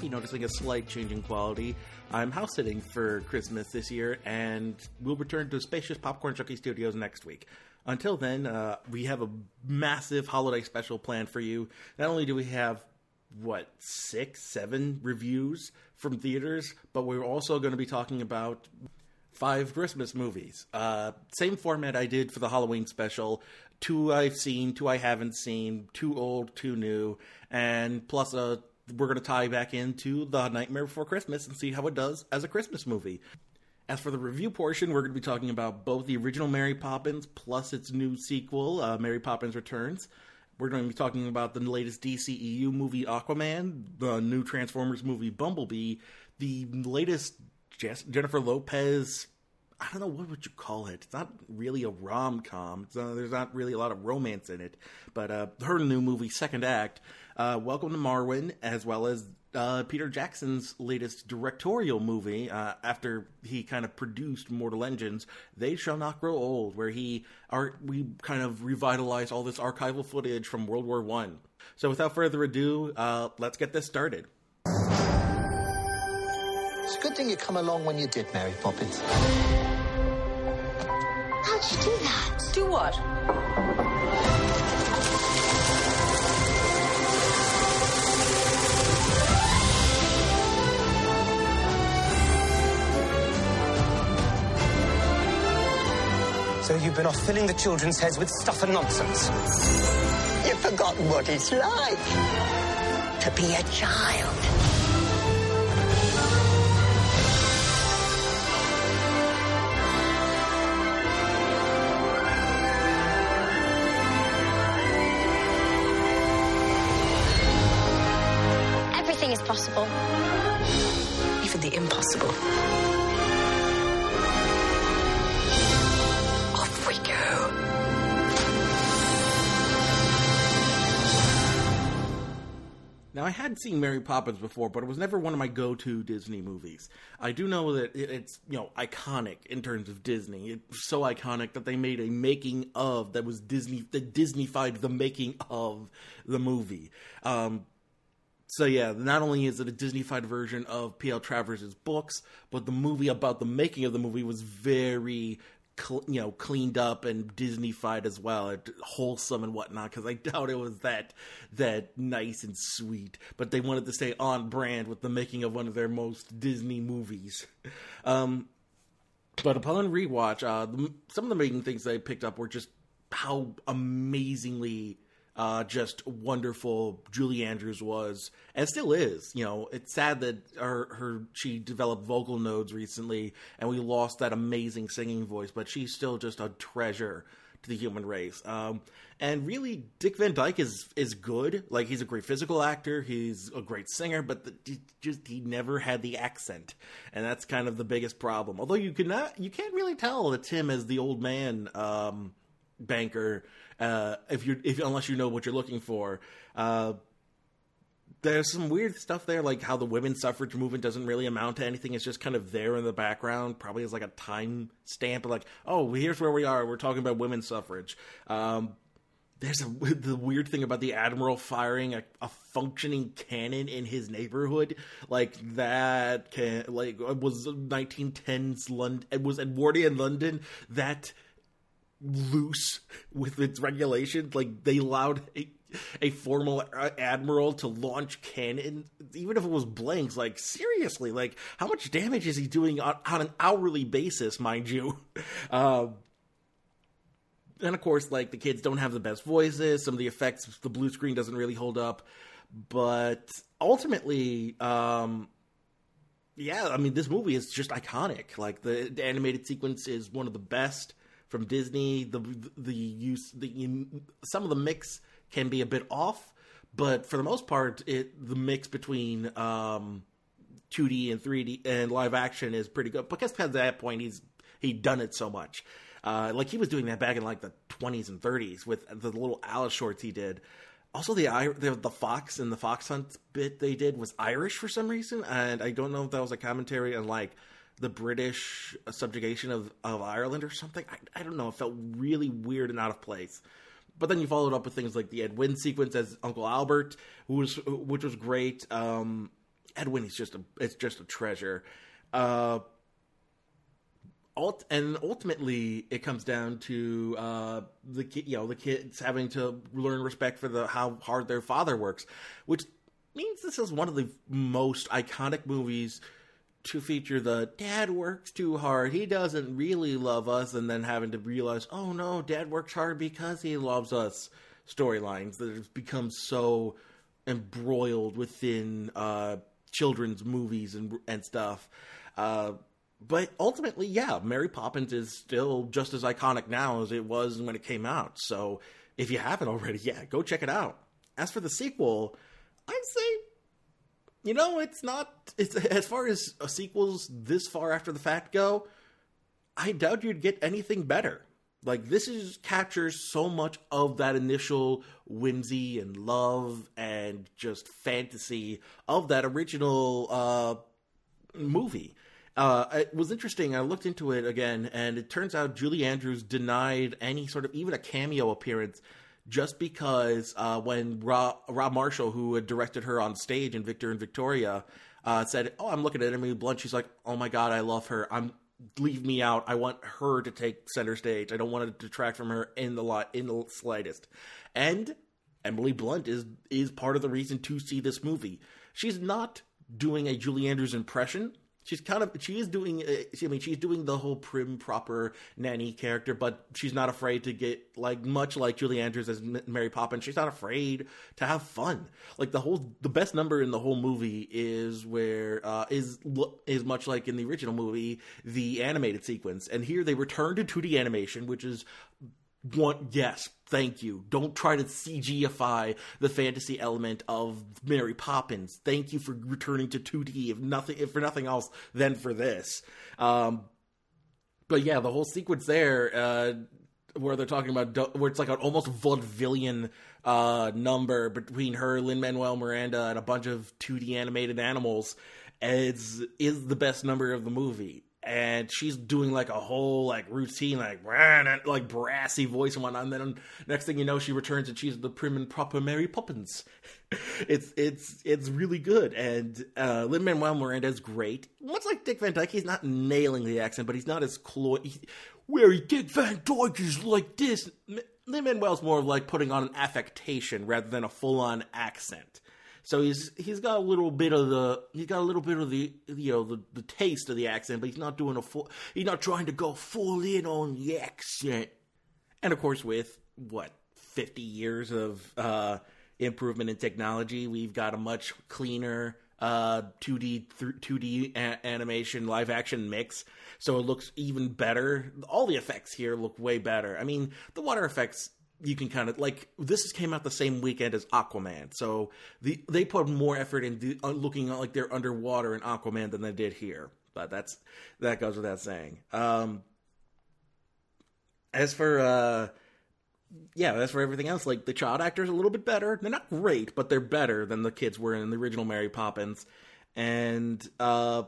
Might be noticing a slight change in quality. I'm house sitting for Christmas this year, and we'll return to spacious Popcorn Junkie Studios next week. Until then, uh, we have a massive holiday special planned for you. Not only do we have what six, seven reviews from theaters, but we're also going to be talking about five Christmas movies. Uh, same format I did for the Halloween special. Two I've seen, two I haven't seen, two old, two new, and plus uh, we're going to tie back into The Nightmare Before Christmas and see how it does as a Christmas movie. As for the review portion, we're going to be talking about both the original Mary Poppins plus its new sequel, uh, Mary Poppins Returns. We're going to be talking about the latest DCEU movie Aquaman, the new Transformers movie Bumblebee, the latest Jennifer Lopez I don't know what would you call it. It's not really a rom com. There's not really a lot of romance in it. But uh, her new movie, Second Act, uh, Welcome to Marwen, as well as uh, Peter Jackson's latest directorial movie uh, after he kind of produced Mortal Engines, They Shall Not Grow Old, where he are we kind of revitalized all this archival footage from World War One. So without further ado, uh, let's get this started. It's a good thing you come along when you did, Mary Poppins. How'd you do that? Do what? So you've been off filling the children's heads with stuff and nonsense. You've forgotten what it's like to be a child. Everything is possible. Even the impossible. I had seen Mary Poppins before, but it was never one of my go-to Disney movies. I do know that it's you know iconic in terms of Disney. It's so iconic that they made a making of that was Disney that Disneyfied the making of the movie. Um, so yeah, not only is it a Disneyfied version of P.L. Travers' books, but the movie about the making of the movie was very, cl- you know, cleaned up and Disneyfied as well, wholesome and whatnot. Because I doubt it was that that nice and sweet, but they wanted to stay on brand with the making of one of their most Disney movies. Um, but upon rewatch, uh, the, some of the main things I picked up were just how amazingly uh, just wonderful Julie Andrews was and still is. You know, it's sad that her, her she developed vocal nodes recently, and we lost that amazing singing voice. But she's still just a treasure to the human race. Um, and really, Dick Van Dyke is is good. Like he's a great physical actor. He's a great singer, but the, he just he never had the accent, and that's kind of the biggest problem. Although you cannot, you can't really tell that Tim is the old man. Um, banker uh, if you if unless you know what you're looking for. Uh, there's some weird stuff there, like how the women's suffrage movement doesn't really amount to anything. It's just kind of there in the background, probably as like a time stamp, like, oh, here's where we are. We're talking about women's suffrage. Um, there's a, the weird thing about the admiral firing a, a, functioning cannon in his neighborhood, like that can like was 1910s London. It was Edwardian London that loose with its regulations. Like they allowed a, a formal admiral to launch cannon, even if it was blanks. Like seriously, like how much damage is he doing on, on an hourly basis, mind you? Uh, and of course, like the kids don't have the best voices. Some of the effects, the blue screen doesn't really hold up. But ultimately, um, yeah, I mean, this movie is just iconic. Like the, the animated sequence is one of the best from Disney. The the use the some of the mix can be a bit off, but for the most part, it the mix between um, 2D and 3D and live action is pretty good. Because at that point, he's he'd done it so much. Uh, like he was doing that back in like the 20s and 30s with the little Alice shorts he did. Also, the the, the fox and the fox hunt bit they did was Irish for some reason, and I don't know if that was a commentary on like the British subjugation of, of Ireland or something. I, I don't know. It felt really weird and out of place. but then you followed up with things like the Ed Wynn sequence as Uncle Albert, who was which was great. Um, Ed Wynn is just a it's just a treasure. Uh, and ultimately, it comes down to uh, the ki- you know the kids having to learn respect for the how hard their father works, which means this is one of the most iconic movies to feature the dad works too hard. He doesn't really love us, and then having to realize, oh no, dad works hard because he loves us. Storylines that have become so embroiled within uh, children's movies and and stuff. Uh, but ultimately, yeah, Mary Poppins is still just as iconic now as it was when it came out. So if you haven't already, yeah, go check it out. As for the sequel, I'd say, you know, it's not. It's as far as sequels this far after the fact go. I doubt you'd get anything better. Like this is captures so much of that initial whimsy and love and just fantasy of that original uh, movie. Uh, it was interesting. I looked into it again, and it turns out Julie Andrews denied any sort of even a cameo appearance just because uh, when Rob, Rob, Marshall, who had directed her on stage in Victor and Victoria, uh, said, "Oh, I'm looking at Emily Blunt," she's like, "Oh my god, I love her. I'm leave me out. I want her to take center stage. I don't want to detract from her in the lot in the slightest." And Emily Blunt is is part of the reason to see this movie. She's not doing a Julie Andrews impression. She's kind of she is doing I mean she's doing the whole prim proper nanny character, but she's not afraid to get like much like Julie Andrews as Mary Poppins. She's not afraid to have fun. Like the whole the best number in the whole movie is where uh, is is much like in the original movie the animated sequence, and here they return to 2D animation, which is one yes thank you. Don't try to cgify the fantasy element of mary poppins. Thank you for returning to 2d if nothing if for nothing else than for this. Um but yeah the whole sequence there uh where they're talking about where it's like an almost vaudevillian uh number between her lin manuel miranda and a bunch of 2d animated animals is is the best number of the movie and she's doing like a whole like routine like like brassy voice and whatnot and then next thing you know she returns and she's the prim and proper mary poppins. It's it's it's really good and uh lin manuel miranda is great. Much like dick van dyke he's not nailing the accent but he's not as clo where dick van dyke is like this. Lin manuel's more of like putting on an affectation rather than a full-on accent so he's he's got a little bit of the he's got a little bit of the you know the, the taste of the accent, but he's not doing a full he's not trying to go full in on the accent. And of course, with what fifty years of uh, improvement in technology, we've got a much cleaner uh 2D 2D a- animation live action mix. So it looks even better. All the effects here look way better. I mean the water effects you can kind of like this came out the same weekend as Aquaman, so the they put more effort into uh, looking like they're underwater in Aquaman than they did here. But that's that goes without saying. Um, as for uh, yeah, as for everything else, like the child actors a little bit better. They're not great, but they're better than the kids were in the original Mary Poppins. And uh,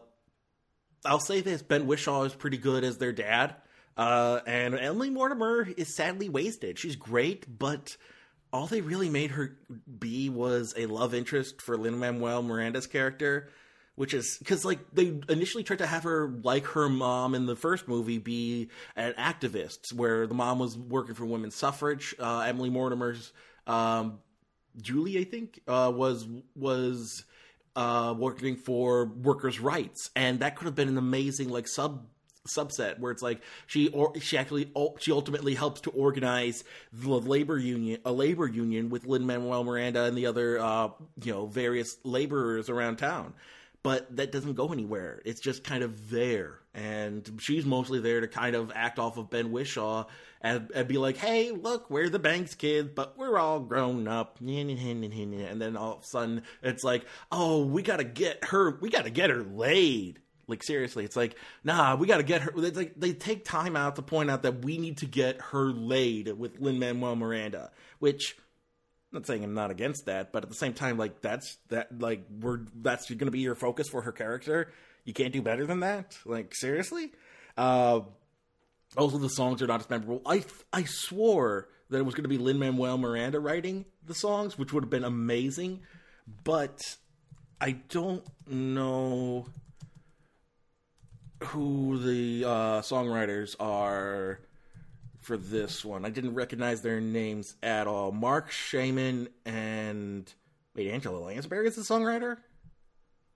I'll say this: Ben Whishaw is pretty good as their dad. Uh, and Emily Mortimer is sadly wasted. She's great, but all they really made her be was a love interest for Lin Manuel Miranda's character, which is because like they initially tried to have her like her mom in the first movie be an activist, where the mom was working for women's suffrage. Uh, Emily Mortimer's um, Julie, I think, uh, was was uh, working for workers' rights, and that could have been an amazing like sub subset where it's like she or she actually she ultimately helps to organize the labor union a labor union with Lin Manuel Miranda and the other uh, you know various laborers around town. But that doesn't go anywhere. It's just kind of there. And she's mostly there to kind of act off of Ben Whishaw and, and be like hey look we're the Banks kids but we're all grown up. And then all of a sudden it's like oh we gotta get her we gotta get her laid like seriously, it's like, nah, we got to get her. It's like they take time out to point out that we need to get her laid with Lin Manuel Miranda, which I'm not saying I'm not against that, but at the same time, like that's that like we're that's going to be your focus for her character. You can't do better than that. Like seriously. Uh, also, the songs are not as memorable. I I swore that it was going to be Lin Manuel Miranda writing the songs, which would have been amazing. But I don't know who the uh, songwriters are for this one. I didn't recognize their names at all. Marc Shaiman and wait, Angela Lansbury is the songwriter.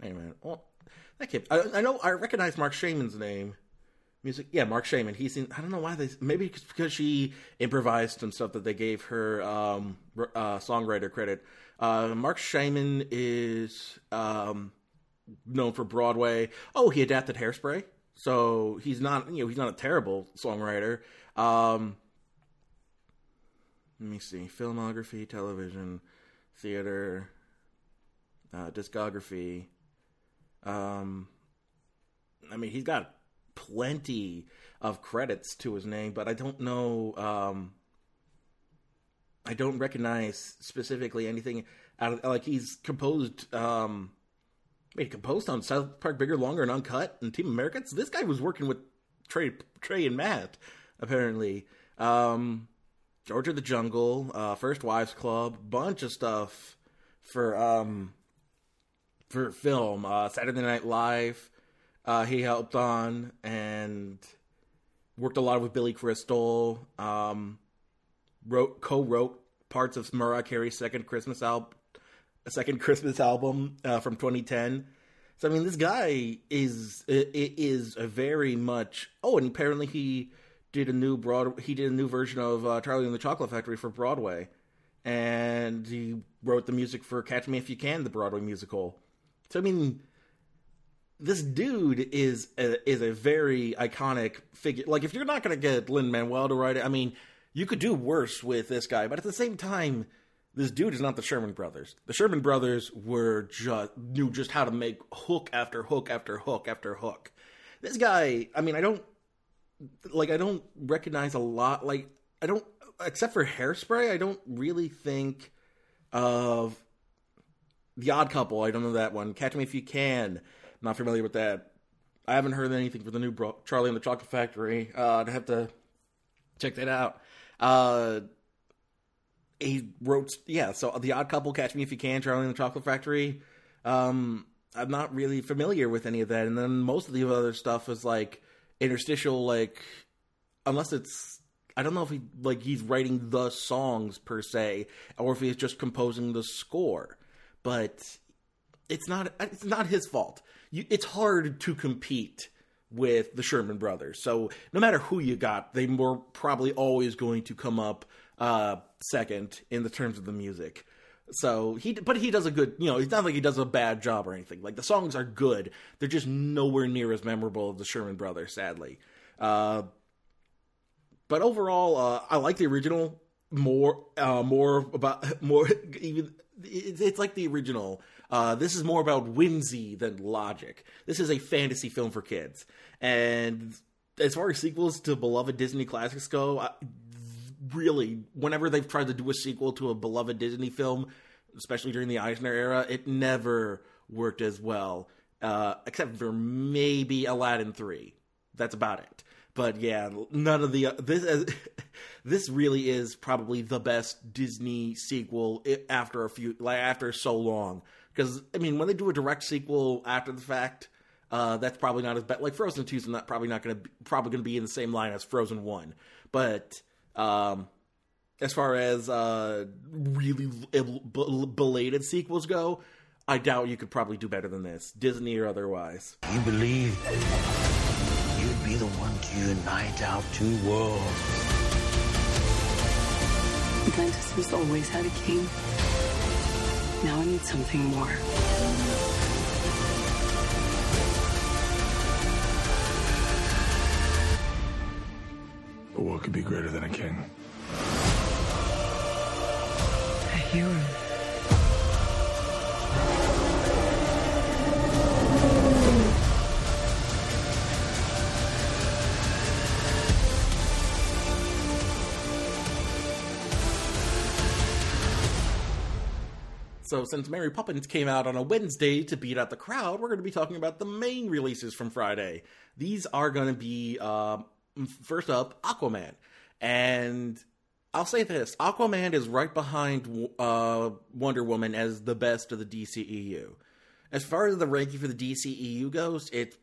Wait a minute. Well, that kid. I, I know. I recognize Marc Shaiman's name. Music. Yeah, Marc Shaiman. He's in. I don't know why they. Maybe because she improvised some stuff that they gave her um, uh, songwriter credit. Uh, Marc Shaiman is um, known for Broadway. Oh, he adapted Hairspray. So he's not, you know, he's not a terrible songwriter. Um, let me see: filmography, television, theater, uh, discography. Um, I mean, he's got plenty of credits to his name, but I don't know. Um, I don't recognize specifically anything out of like he's composed. Um, Made composed on South Park Bigger, Longer, and Uncut and Team America. So this guy was working with Trey, Trey and Matt, apparently. Um, George of the Jungle, uh, First Wives Club, bunch of stuff for um, for film. Uh, Saturday Night Live, uh, he helped on and worked a lot with Billy Crystal. Um, wrote co-wrote parts of Mariah Carey's second Christmas album, a second Christmas album uh, from 2010. So I mean, this guy is is a very much. Oh, and apparently he did a new broad. He did a new version of uh, Charlie and the Chocolate Factory for Broadway, and he wrote the music for Catch Me If You Can, the Broadway musical. So I mean, this dude is a, is a very iconic figure. Like, if you're not going to get Lin Manuel to write it, I mean, you could do worse with this guy. But at the same time, this dude is not the Sherman Brothers. The Sherman Brothers were just knew just how to make hook after hook after hook after hook. This guy, I mean, I don't like I don't recognize a lot like I don't except for Hairspray, I don't really think of The Odd Couple. I don't know that one. Catch Me If You Can. Not familiar with that. I haven't heard anything for the new Bro- Charlie and the Chocolate Factory. Uh, I'd have to check that out. Uh, he wrote yeah so the odd couple catch me if you can charlie and the chocolate factory um i'm not really familiar with any of that. And then most of the other stuff is like interstitial like unless it's i don't know if he like he's writing the songs per se or if he's just composing the score. But it's not it's not his fault. You, it's hard to compete with the sherman brothers. So no matter who you got they were probably always going to come up uh, second in the terms of the music. So he, but he does a good, you know, it's not like he does a bad job or anything. Like the songs are good, they're just nowhere near as memorable as the Sherman Brothers, sadly. Uh, but overall, uh, I like the original more, uh, more about more even. It's, it's like the original. Uh, this is more about whimsy than logic. This is a fantasy film for kids, and as far as sequels to beloved Disney classics go, I, really, whenever they've tried to do a sequel to a beloved Disney film, especially during the Eisner era, it never worked as well, uh, except for maybe Aladdin three. That's about it. But yeah, none of the uh, this this really is probably the best Disney sequel after a few like after so long. Because I mean, when they do a direct sequel after the fact, uh, that's probably not as bad. Like Frozen two is not probably not going to probably going to be in the same line as Frozen one. But um, as far as uh, really belated sequels go, I doubt you could probably do better than this, Disney or otherwise. You believe you'd be the one to unite our two worlds. Atlantis has always had a king. Now I need something more. But what could be greater than a king? A hero. So, since Mary Poppins came out on a Wednesday to beat out the crowd, we're going to be talking about the main releases from Friday. These are going to be uh, first up, Aquaman. And I'll say this: Aquaman is right behind uh, Wonder Woman as the best of the DCEU. As far as the ranking for the DCEU goes, it's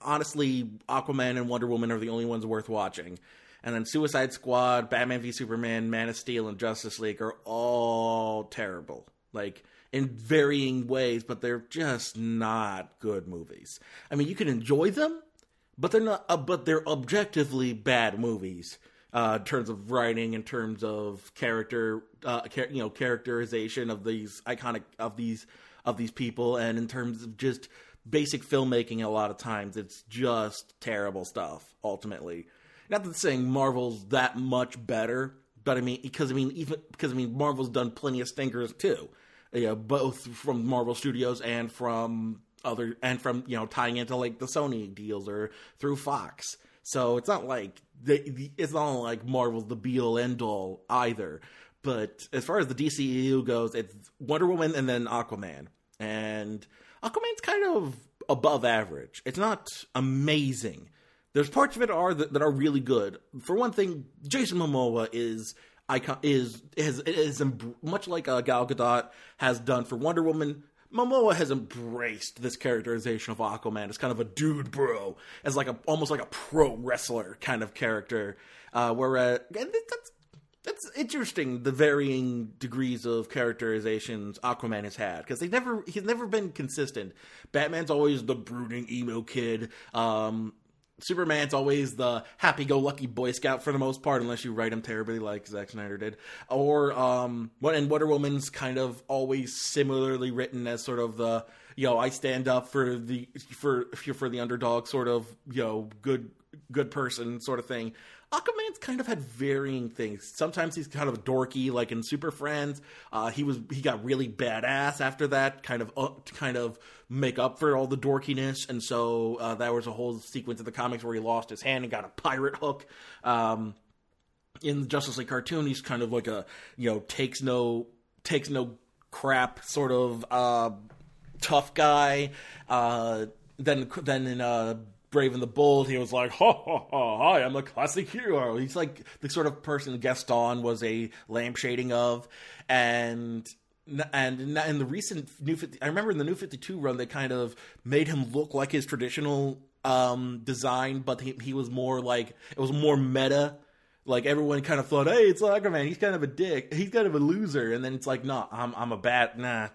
honestly Aquaman and Wonder Woman are the only ones worth watching. And then Suicide Squad, Batman v Superman, Man of Steel, and Justice League are all terrible. Like in varying ways, but they're just not good movies. I mean, you can enjoy them, but they're not. Uh, but they're objectively bad movies uh, in terms of writing, in terms of character, uh, char- you know, characterization of these iconic of these of these people, and in terms of just basic filmmaking. A lot of times, it's just terrible stuff. Ultimately, not that saying Marvel's that much better, but I mean, because I mean, even because I mean, Marvel's done plenty of stinkers too. You know, both from Marvel Studios and from other and from you know tying into like the Sony deals or through Fox. So it's not like they, it's not like Marvel's the be all end all either. But as far as the DCEU goes, it's Wonder Woman and then Aquaman. And Aquaman's kind of above average. It's not amazing. There's parts of it are that, that are really good. For one thing, Jason Momoa is icon is is is much like uh, Gal Gadot has done for Wonder Woman. Momoa has embraced this characterization of Aquaman as kind of a dude bro, as like a almost like a pro wrestler kind of character. Uh, whereas that's that's interesting the varying degrees of characterizations Aquaman has had because they never he's never been consistent. Batman's always the brooding emo kid. Um, Superman's always the happy-go-lucky Boy Scout for the most part, unless you write him terribly like Zack Snyder did. Or um, and Wonder Woman's kind of always similarly written as sort of the you know I stand up for the for for the underdog sort of you know good good person sort of thing. Aquaman's kind of had varying things. Sometimes he's kind of dorky, like in Super Friends. Uh, he was he got really badass after that, kind of uh, to kind of make up for all the dorkiness. And so uh, that was a whole sequence of the comics where he lost his hand and got a pirate hook. Um, in the Justice League cartoon, he's kind of like a you know takes no takes no crap sort of uh, tough guy. Uh, then then in uh, Brave and the Bold, he was like, ha ha ha, hi, I am a classic hero. He's like the sort of person Gaston was a lampshading of. And and in the recent new 50, I remember in the new 52 run, they kind of made him look like his traditional um, design, but he, he was more like, it was more meta. Like everyone kind of thought, hey, it's Aquaman. He's kind of a dick. He's kind of a loser. And then it's like, no, I'm I'm a bad nah,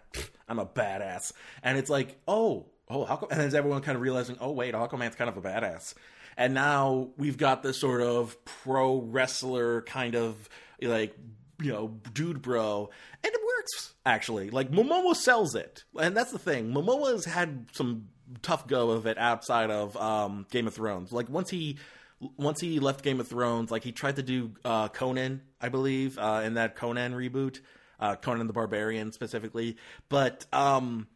I'm a badass. And it's like, oh, oh? And then everyone kind of realizing, oh, wait, Aquaman's kind of a badass. And now we've got this sort of pro wrestler kind of like, you know, dude bro. And it works, actually. Like, Momoa sells it. And that's the thing. Momoa's had some tough go of it outside of um, Game of Thrones. Like, once he. Once he left Game of Thrones, like he tried to do uh, Conan, I believe, uh, in that Conan reboot, uh, Conan the Barbarian specifically. But um,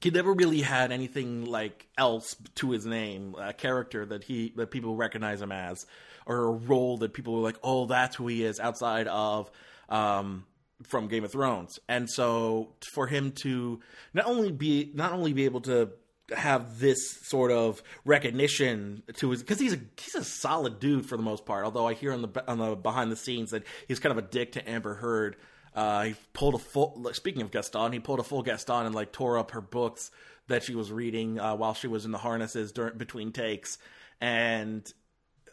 he never really had anything like else to his name, a character that he that people recognize him as, or a role that people were like, oh, that's who he is outside of um, from Game of Thrones. And so for him to not only be not only be able to have this sort of recognition to his because he's a he's a solid dude for the most part. Although I hear on the on the behind the scenes that he's kind of a dick to Amber Heard uh, he pulled a full. Like, Speaking of Gaston, he pulled a full Gaston and like tore up her books that she was reading uh, while she was in the harnesses during between takes. And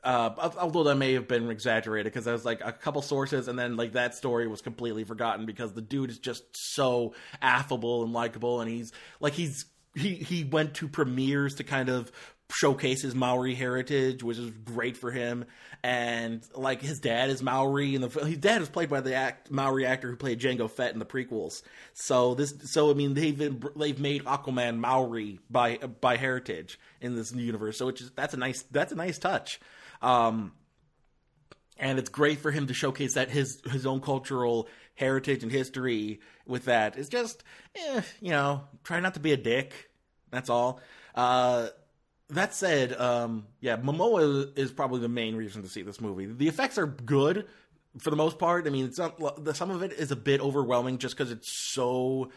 uh, although that may have been exaggerated because there was like a couple sources, and then like that story was completely forgotten because the dude is just so affable and likable, and he's like he's he he went to premieres to kind of showcase his Maori heritage, which is great for him. And like his dad is Maori, and the his dad is played by the act, Maori actor who played Jango Fett in the prequels. So this, so I mean, they've been, they've made Aquaman Maori by by heritage in this universe. So it's that's a nice that's a nice touch. Um, and it's great for him to showcase that his his own cultural heritage and history with that. It's just, eh, you know, try not to be a dick. That's all. Uh, that said, um, yeah, Momoa is probably the main reason to see this movie. The effects are good for the most part. I mean, it's not, some of it is a bit overwhelming just because it's so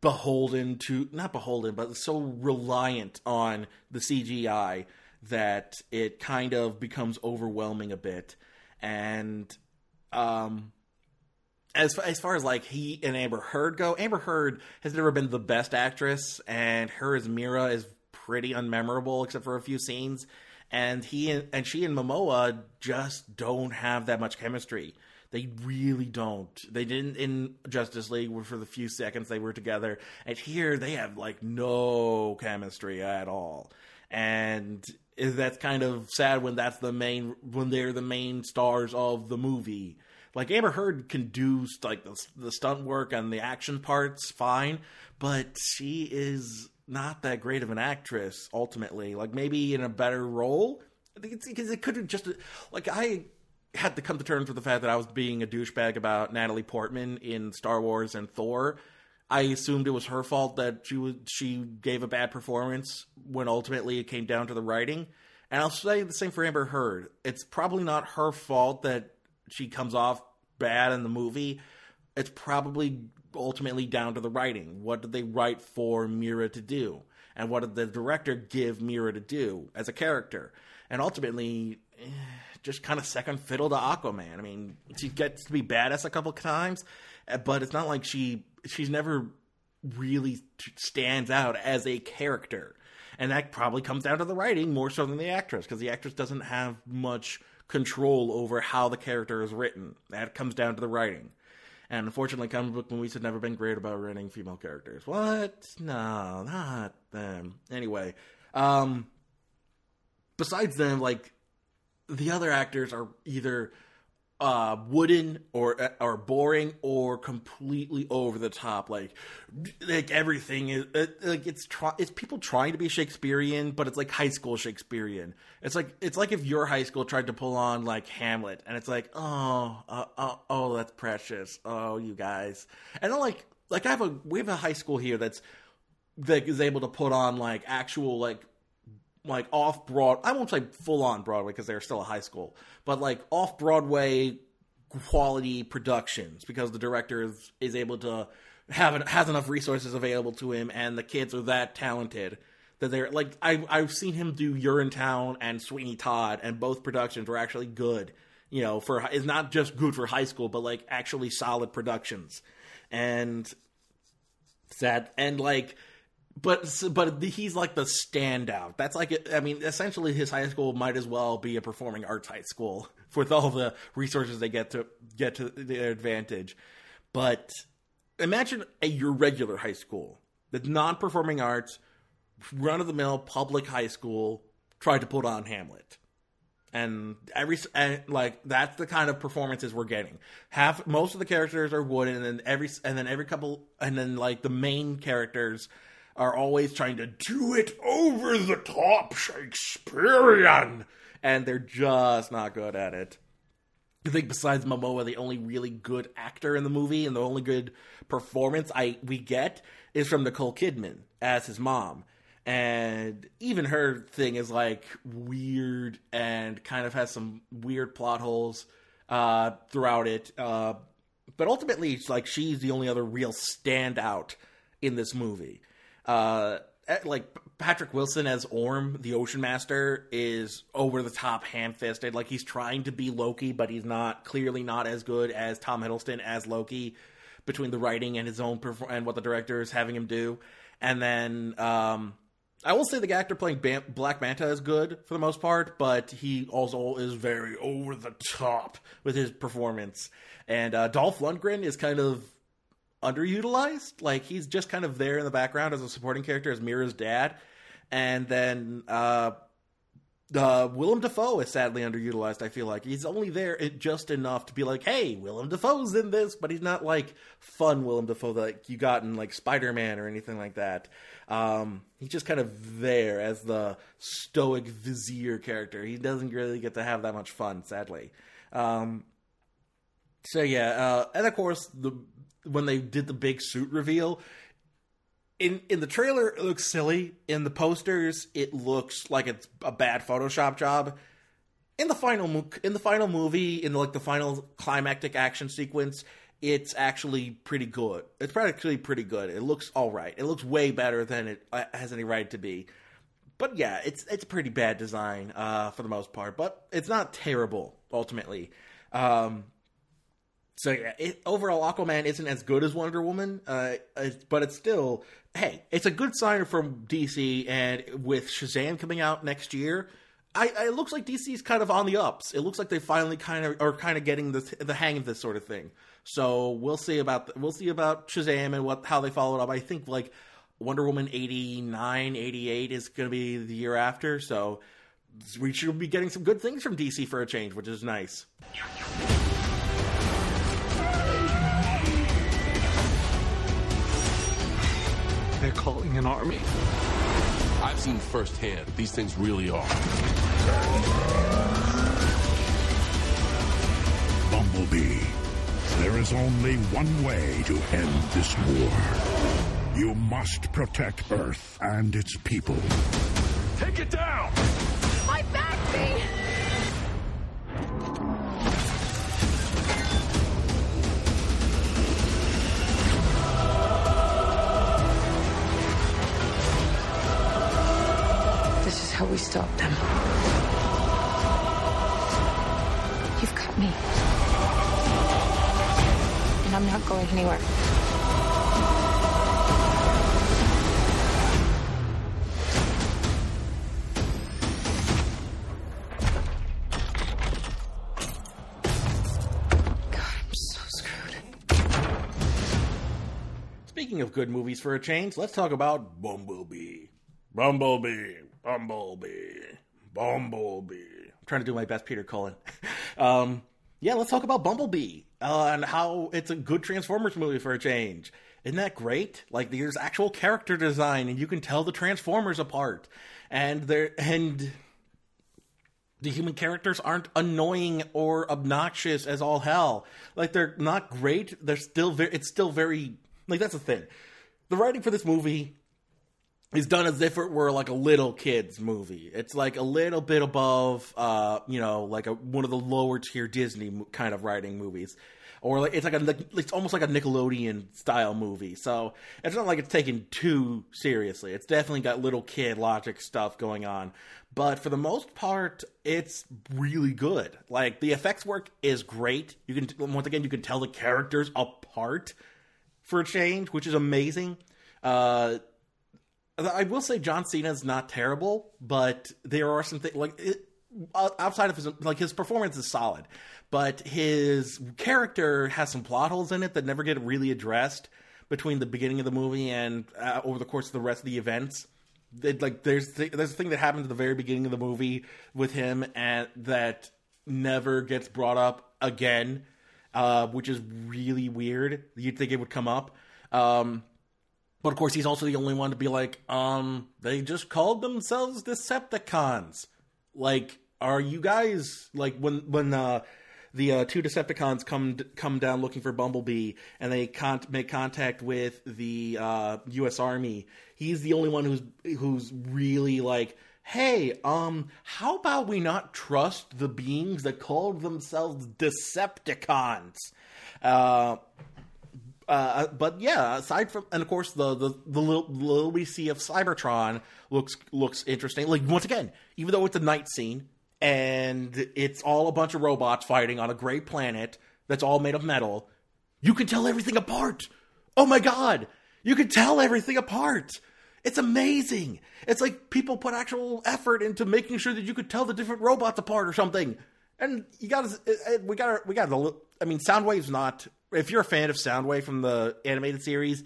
beholden to not beholden, but so reliant on the CGI that it kind of becomes overwhelming a bit. And um, as as far as like he and Amber Heard go, Amber Heard has never been the best actress, and her as Mera is pretty unmemorable except for a few scenes. And he and she and Momoa just don't have that much chemistry. They really don't. They didn't in Justice League for the few seconds they were together, and here they have like no chemistry at all. And that's kind of sad when that's the main when they're the main stars of the movie like Amber Heard can do like the, the stunt work and the action parts fine, but she is not that great of an actress ultimately. Like maybe in a better role. I think it's because it could have just like I had to come to terms with the fact that I was being a douchebag about Natalie Portman in Star Wars and Thor. I assumed it was her fault that she was she gave a bad performance when ultimately it came down to the writing. And I'll say the same for Amber Heard. It's probably not her fault that she comes off bad in the movie, it's probably ultimately down to the writing. What did they write for Mera to do? And what did the director give Mera to do as a character? And ultimately, eh, just kind of second fiddle to Aquaman. I mean, she gets to be badass a couple times, eh, but it's not like she she's never really stands out as a character. And that probably comes down to the writing more so than the actress, because the actress doesn't have much control over how the character is written. That comes down to the writing. And unfortunately, comic book movies have never been great about writing female characters. What? No, not them. Anyway, um, besides them, like the other actors are either uh, wooden or or boring or completely over the top. Like like everything is like it's try, it's people trying to be Shakespearean, but it's like high school Shakespearean. It's like it's like if your high school tried to pull on like Hamlet, and it's like oh uh, oh oh that's precious. Oh you guys, and then like like I have a we have a high school here that's that is able to put on like actual like like off broad I won't say full on Broadway because they're still a high school, but like off Broadway quality productions because the director is, is able to have has enough resources available to him and the kids are that talented that they're like I I've seen him do Urinetown and Sweeney Todd and both productions were actually good. You know, for is not just good for high school, but like actually solid productions. And sad and like but but he's like the standout. That's like I mean, essentially, his high school might as well be a performing arts high school with all the resources they get to get to their advantage. But imagine a your regular high school, the non-performing arts, run of the mill public high school, tried to put on Hamlet. And every and like that's the kind of performances we're getting. Half most of the characters are wooden, and then every and then every couple and then like the main characters are always trying to do it over the top Shakespearean, and they're just not good at it. I think besides Momoa, the only really good actor in the movie and the only good performance I we get is from Nicole Kidman as his mom. And even her thing is like weird and kind of has some weird plot holes uh, throughout it. Uh, but ultimately, it's like she's the only other real standout in this movie uh, eh, like Patrick Wilson as Orm, the Ocean Master, is over the top, ham fisted. Like he's trying to be Loki, but he's not clearly not as good as Tom Hiddleston as Loki between the writing and his own perform- and what the director is having him do. And then um, I will say the actor playing Bam- Black Manta is good for the most part, but he also is very over the top with his performance. And uh, Dolph Lundgren is kind of underutilized. Like he's just kind of there in the background as a supporting character as Mera's dad, and then uh, uh, Willem Dafoe is sadly underutilized. I feel like he's only there just enough to be like, "Hey, Willem Dafoe's in this," but he's not like fun Willem Dafoe that you got in like Spider Man or anything like that. Um, he's just kind of there as the stoic vizier character. He doesn't really get to have that much fun, sadly. Um, so yeah, uh, and of course the when they did the big suit reveal. In in the trailer, it looks silly. In the posters, it looks like it's a bad Photoshop job. In the final in the final movie, in the, like the final climactic action sequence, it's actually pretty good. It's actually pretty good. It looks all right. It looks way better than it uh, has any right to be. But yeah, it's it's pretty bad design uh, for the most part. But it's not terrible ultimately. Um, So yeah, it, overall, Aquaman isn't as good as Wonder Woman, uh, but it's still hey, it's a good sign from DC. And with Shazam coming out next year, I, I it looks like DC's kind of on the ups. It looks like they finally kind of are kind of getting the the hang of this sort of thing. So we'll see about we'll see about Shazam and what how they follow it up. I think like Wonder Woman 89, 88 is going to be the year after. So we should be getting some good things from DC for a change, which is nice. Calling an army. I've seen firsthand these things really are. Bumblebee. There is only one way to end this war. You must protect Earth and its people. Take it down! My back, how we stop them. You've got me. And I'm not going anywhere. God, I'm so screwed. Speaking of good movies for a change, let's talk about Bumblebee. Bumblebee, Bumblebee, Bumblebee. I'm trying to do my best Peter Cullen. um, yeah, let's talk about Bumblebee uh, and how it's a good Transformers movie for a change. Isn't that great? Like there's actual character design, and you can tell the Transformers apart, and there and the human characters aren't annoying or obnoxious as all hell. Like they're not great. They're still very. It's still very like that's the thing. The writing for this movie is done as if it were like a little kids movie. It's like a little bit above, uh, you know, like a one of the lower tier Disney kind of writing movies, or like it's like a it's almost like a Nickelodeon style movie. So it's not like it's taken too seriously. It's definitely got little kid logic stuff going on, but for the most part, it's really good. Like the effects work is great. You can once again you can tell the characters apart for a change, which is amazing. Uh, I will say John Cena is not terrible, but there are some things like it, outside of his like his performance is solid, but his character has some plot holes in it that never get really addressed between the beginning of the movie and uh, over the course of the rest of the events. It, like there's th- there's a thing that happens at the very beginning of the movie with him and that never gets brought up again, uh, which is really weird. You'd think it would come up. Um, but of course, he's also the only one to be like, um, they just called themselves Decepticons. Like, are you guys like when when uh, the uh, two Decepticons come come down looking for Bumblebee and they con- make contact with the uh, U.S. Army? He's the only one who's who's really like, hey, um, how about we not trust the beings that called themselves Decepticons? Uh, uh, but yeah, aside from and of course the the the little, little we see of Cybertron looks looks interesting. Like once again, even though it's a night scene and it's all a bunch of robots fighting on a great planet that's all made of metal, you can tell everything apart. Oh my god, you can tell everything apart. It's amazing. It's like people put actual effort into making sure that you could tell the different robots apart or something. And you got to, we got to, we got to. I mean, Soundwave's not. If you're a fan of Soundwave from the animated series,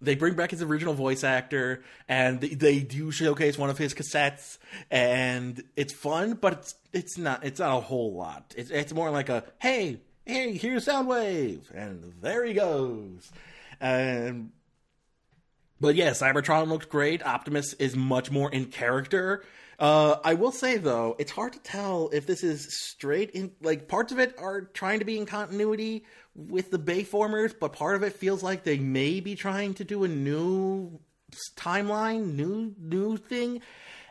they bring back his original voice actor, and they, do showcase one of his cassettes, and it's fun, but it's it's not it's not a whole lot. It's it's more like a hey hey here's Soundwave, and there he goes, and but yeah, Cybertron looked great. Optimus is much more in character. Uh, I will say though, it's hard to tell if this is straight in. Like parts of it are trying to be in continuity with the Bayformers, but part of it feels like they may be trying to do a new timeline, new new thing.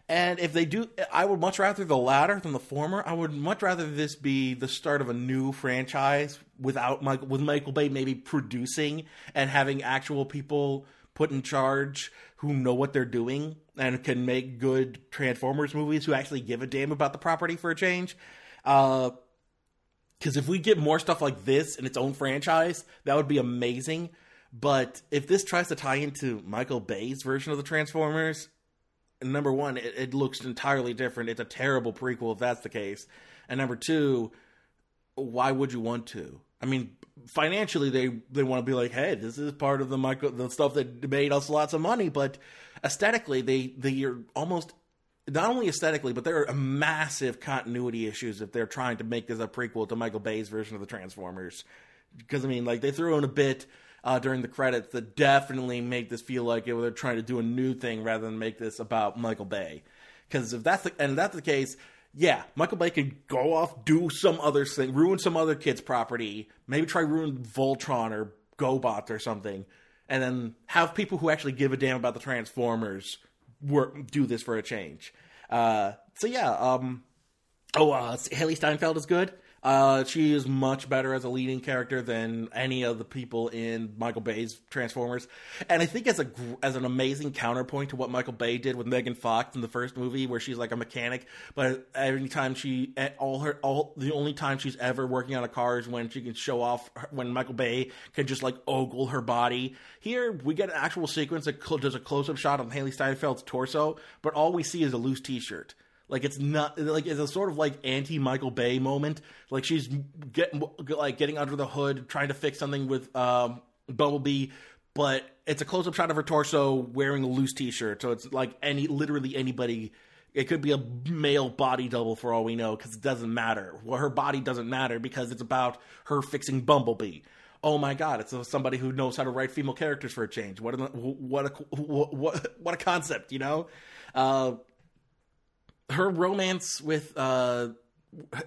And if they do, I would much rather the latter than the former. I would much rather this be the start of a new franchise without Michael, with Michael Bay maybe producing and having actual people put in charge who know what they're doing and can make good Transformers movies who actually give a damn about the property for a change. Uh, Because if we get more stuff like this in its own franchise, that would be amazing. But if this tries to tie into Michael Bay's version of the Transformers, number one, it, it looks entirely different. It's a terrible prequel if that's the case. And number two, why would you want to? I mean, financially, they they want to be like, hey, this is part of the Michael the stuff that made us lots of money. But aesthetically, they they are almost not only aesthetically, but there are massive continuity issues if they're trying to make this a prequel to Michael Bay's version of the Transformers. Because I mean, like they threw in a bit uh, during the credits that definitely make this feel like they're trying to do a new thing rather than make this about Michael Bay. Because if that's the, and if that's the case, yeah, Michael Bay could go off, do some other thing, ruin some other kid's property, maybe try ruin Voltron or GoBot or something, and then have people who actually give a damn about the Transformers work do this for a change. Uh, so yeah, um, oh, uh, Hailee Steinfeld is good. Uh, she is much better as a leading character than any of the people in Michael Bay's Transformers, and I think as a as an amazing counterpoint to what Michael Bay did with Megan Fox in the first movie, where she's like a mechanic, but every time she all her all the only time she's ever working on a car is when she can show off when Michael Bay can just like ogle her body. Here we get an actual sequence that does a close up shot on Hailee Steinfeld's torso, but all we see is a loose T-shirt. Like it's not like it's a sort of like anti Michael Bay moment. Like she's getting like getting under the hood, trying to fix something with um, Bumblebee, but it's a close up shot of her torso wearing a loose t shirt. So it's like any literally anybody. It could be a male body double for all we know because it doesn't matter. Well, her body doesn't matter because it's about her fixing Bumblebee oh my god, it's somebody who knows how to write female characters for a change. What a what a what what a concept, you know. Uh, her romance with uh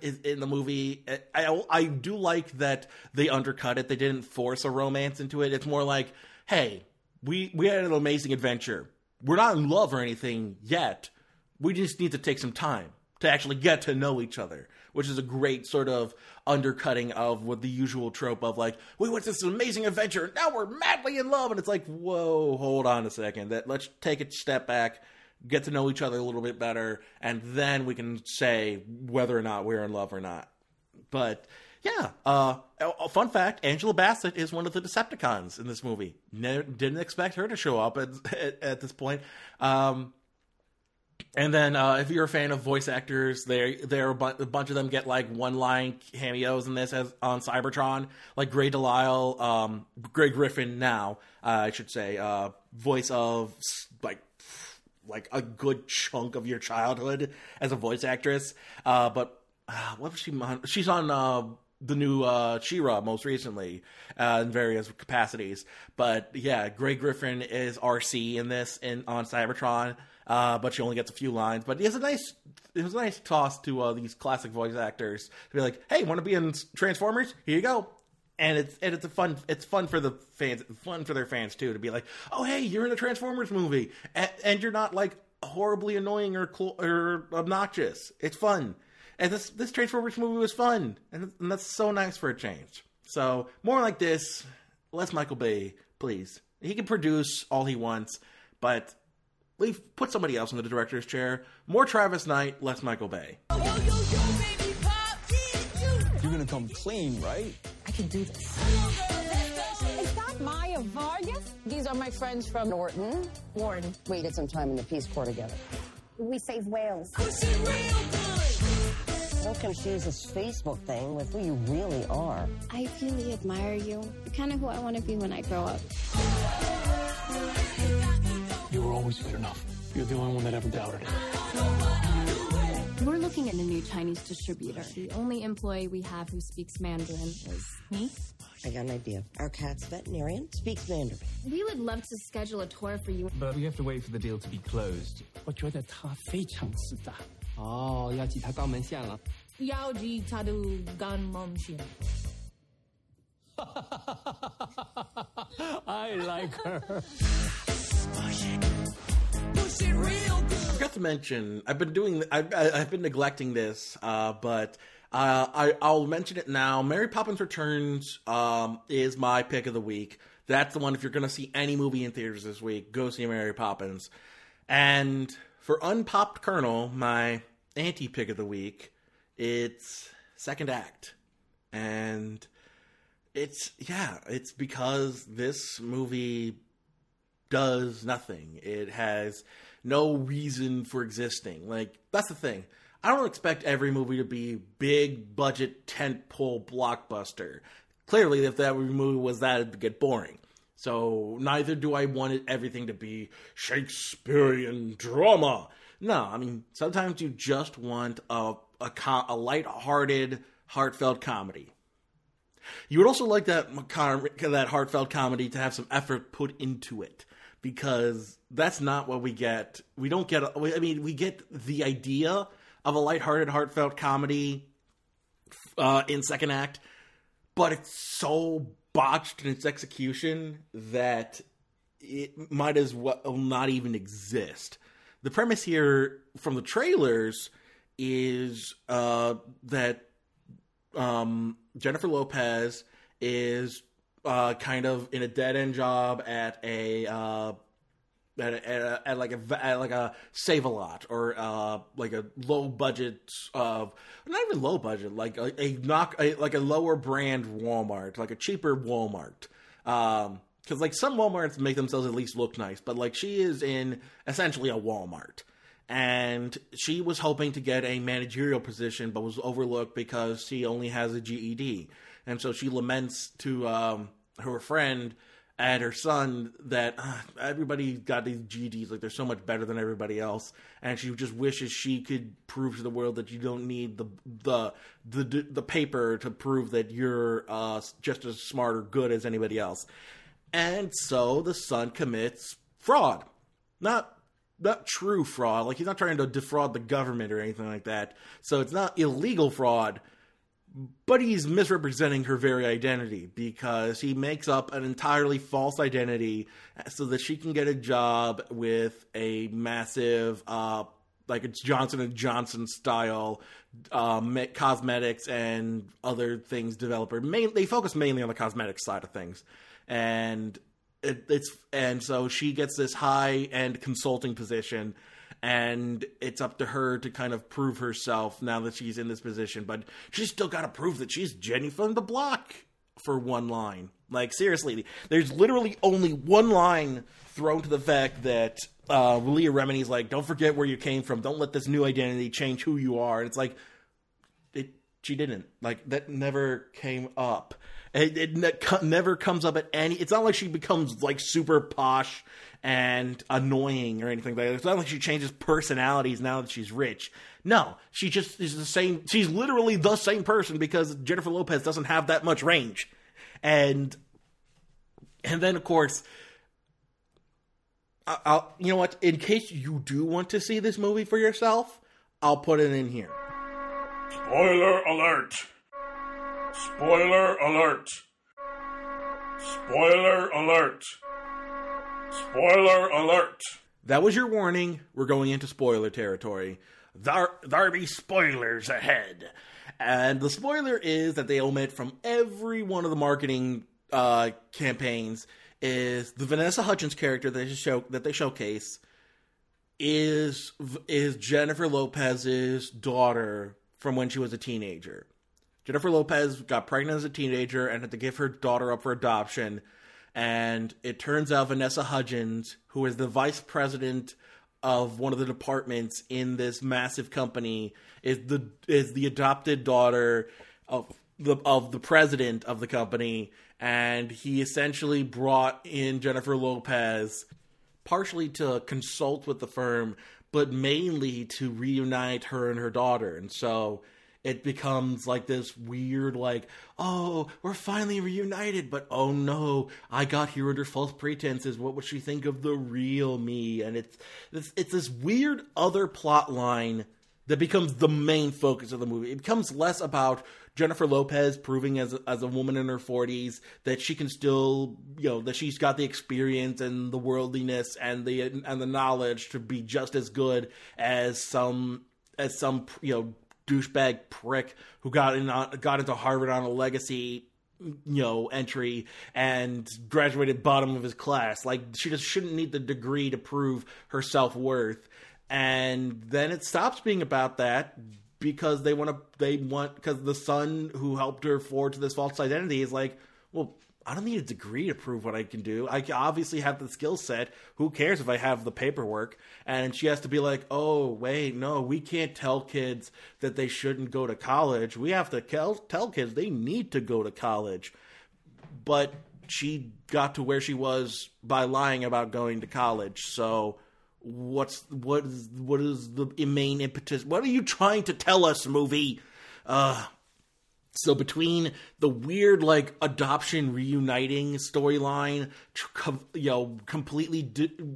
in the movie I I do like that they undercut it. They didn't force a romance into it. It's more like, "Hey, we we had an amazing adventure. We're not in love or anything yet. We just need to take some time to actually get to know each other." Which is a great sort of undercutting of what the usual trope of like, we went to this amazing adventure, now we're madly in love, and it's like, whoa, hold on a second. That let's take a step back get to know each other a little bit better, and then we can say whether or not we're in love or not. But yeah, uh, a fun fact: Angela Bassett is one of the Decepticons in this movie. Ne- didn't expect her to show up at at, at this point. Um, and then, uh, if you're a fan of voice actors, there there a bunch of them get like one line cameos in this as on Cybertron, like Grey DeLisle, um, Grey Griffin. Now, uh, I should say, uh, voice of like like a good chunk of your childhood as a voice actress. Uh, but uh, what was she on? She's on uh, the new uh, She-Ra most recently uh, in various capacities. But yeah, Grey Griffin is Arcee in this in on Cybertron. Uh, but she only gets a few lines. But it was a nice, it was a nice toss to uh, these classic voice actors to be like, "Hey, want to be in Transformers? Here you go and it's and it's a fun it's fun for the fans fun for their fans too to be like oh hey you're in a transformers movie and, and you're not like horribly annoying or cl- or obnoxious. It's fun. And this this transformers movie was fun and, and that's so nice for a change. So more like this. Less michael bay please. He can produce all he wants but leave put somebody else in the director's chair. More travis knight less michael bay you're gonna come clean right I can do this. Is that Maya Vargas? These are my friends from Norton. Warren. We did some time in the Peace Corps together. We save whales. Don't confuse this Facebook thing with who you really are. I really admire you. You're kind of who I want to be when I grow up. You were always good enough. You're the only one that ever doubted it. We're looking at a new Chinese distributor. The only employee we have who speaks Mandarin is me. I got an idea. Our cat's veterinarian speaks Mandarin. We would love to schedule a tour for you. But we have to wait for the deal to be closed. 我觉得他非常自大。哦，要挤他肛门线了。要挤他的肛门线。I like her. I forgot to mention, I've been doing, I've, I've been neglecting this, uh, but uh, I, I'll mention it now. Mary Poppins Returns um, is my pick of the week. That's the one. If you're going to see any movie in theaters this week, go see Mary Poppins. And for Unpopped Kernel, my anti pick of the week, it's Second Act. And it's yeah, it's because this movie does nothing. It has no reason for existing. Like that's the thing. I don't expect every movie to be big budget tentpole blockbuster. Clearly, if that movie was that, it'd get boring. So neither do I want everything to be Shakespearean drama. No, I mean sometimes you just want a a, a light-hearted, heartfelt comedy. You would also like that that heartfelt comedy to have some effort put into it because that's not what we get. We don't get. I mean, we get the idea of a light-hearted, heartfelt comedy uh, in second act, but it's so botched in its execution that it might as well not even exist. The premise here from the trailers is uh, that um, Jennifer Lopez is uh, kind of in a dead end job at a uh, at, a, at, a, at, like a at like a save a lot or uh, like a low budget of not even low budget like a, a knock like a lower brand Walmart like a cheaper Walmart. Um because like some Walmarts make themselves at least look nice but like she is in essentially a Walmart. And she was hoping to get a managerial position but was overlooked because she only has a GED and so she laments to um, her friend and her son that uh, everybody got these GEDs like they're so much better than everybody else, and she just wishes she could prove to the world that you don't need the the the the paper to prove that you're uh, just as smart or good as anybody else, and so the son commits fraud, not not true fraud. Like he's not trying to defraud the government or anything like that. So it's not illegal fraud, but he's misrepresenting her very identity because he makes up an entirely false identity so that she can get a job with a massive uh, like it's Johnson and Johnson style um, cosmetics and other things developer. Main, they focus mainly on the cosmetics side of things, and it, it's and so she gets this high end consulting position and it's up to her to kind of prove herself now that she's in this position. But she's still got to prove that she's Jenny from the block for one line. Like seriously, there's literally only one line thrown to the fact that uh, Leah Remini's like, "Don't forget where you came from. Don't let this new identity change who you are." And it's like, it she didn't like that never came up. It, it, never comes up at any. It's not like she becomes like super posh and annoying or anything like that. It's not like she changes personalities now that she's rich. No, she just is the same. She's literally the same person because Jennifer Lopez doesn't have that much range, and and then of course. I'll, you know what? In case you do want to see this movie for yourself, I'll put it in here. Spoiler alert! Spoiler alert! Spoiler alert! Spoiler alert! That was your warning. We're going into spoiler territory. There, there be spoilers ahead. And the spoiler is that they omit from every one of the marketing uh, campaigns is the Vanessa Hudgens character that they show that they showcase is is Jennifer Lopez's daughter from when she was a teenager. Jennifer Lopez got pregnant as a teenager and had to give her daughter up for adoption and it turns out Vanessa Hudgens, who is the vice president of one of the departments in this massive company, is the is the adopted daughter of the of the president of the company, and he essentially brought in Jennifer Lopez partially to consult with the firm, but mainly to reunite her and her daughter. And so it becomes like this weird, like, oh, we're finally reunited, but oh no, I got here under false pretenses. What would she think of the real me? And it's it's, it's this weird other plot line that becomes the main focus of the movie. It becomes less about Jennifer Lopez proving as as a woman in her 40s that she can still, you know, that she's got the experience and the worldliness and the and the knowledge to be just as good as some as some, you know, douchebag prick who got in on, got into Harvard on a legacy you know entry and graduated bottom of his class. Like she just shouldn't need the degree to prove her self-worth. And then it stops being about that because they want to they want because the son who helped her forge this false identity is like well I don't need a degree to prove what I can do. I obviously have the skill set. Who cares if I have the paperwork? And she has to be like, oh, wait, no, we can't tell kids that they shouldn't go to college. We have to tell, tell kids they need to go to college. But she got to where she was by lying about going to college. So what's what is what is the main impetus? What are you trying to tell us, movie? Uh so between the weird like adoption reuniting storyline, you know, completely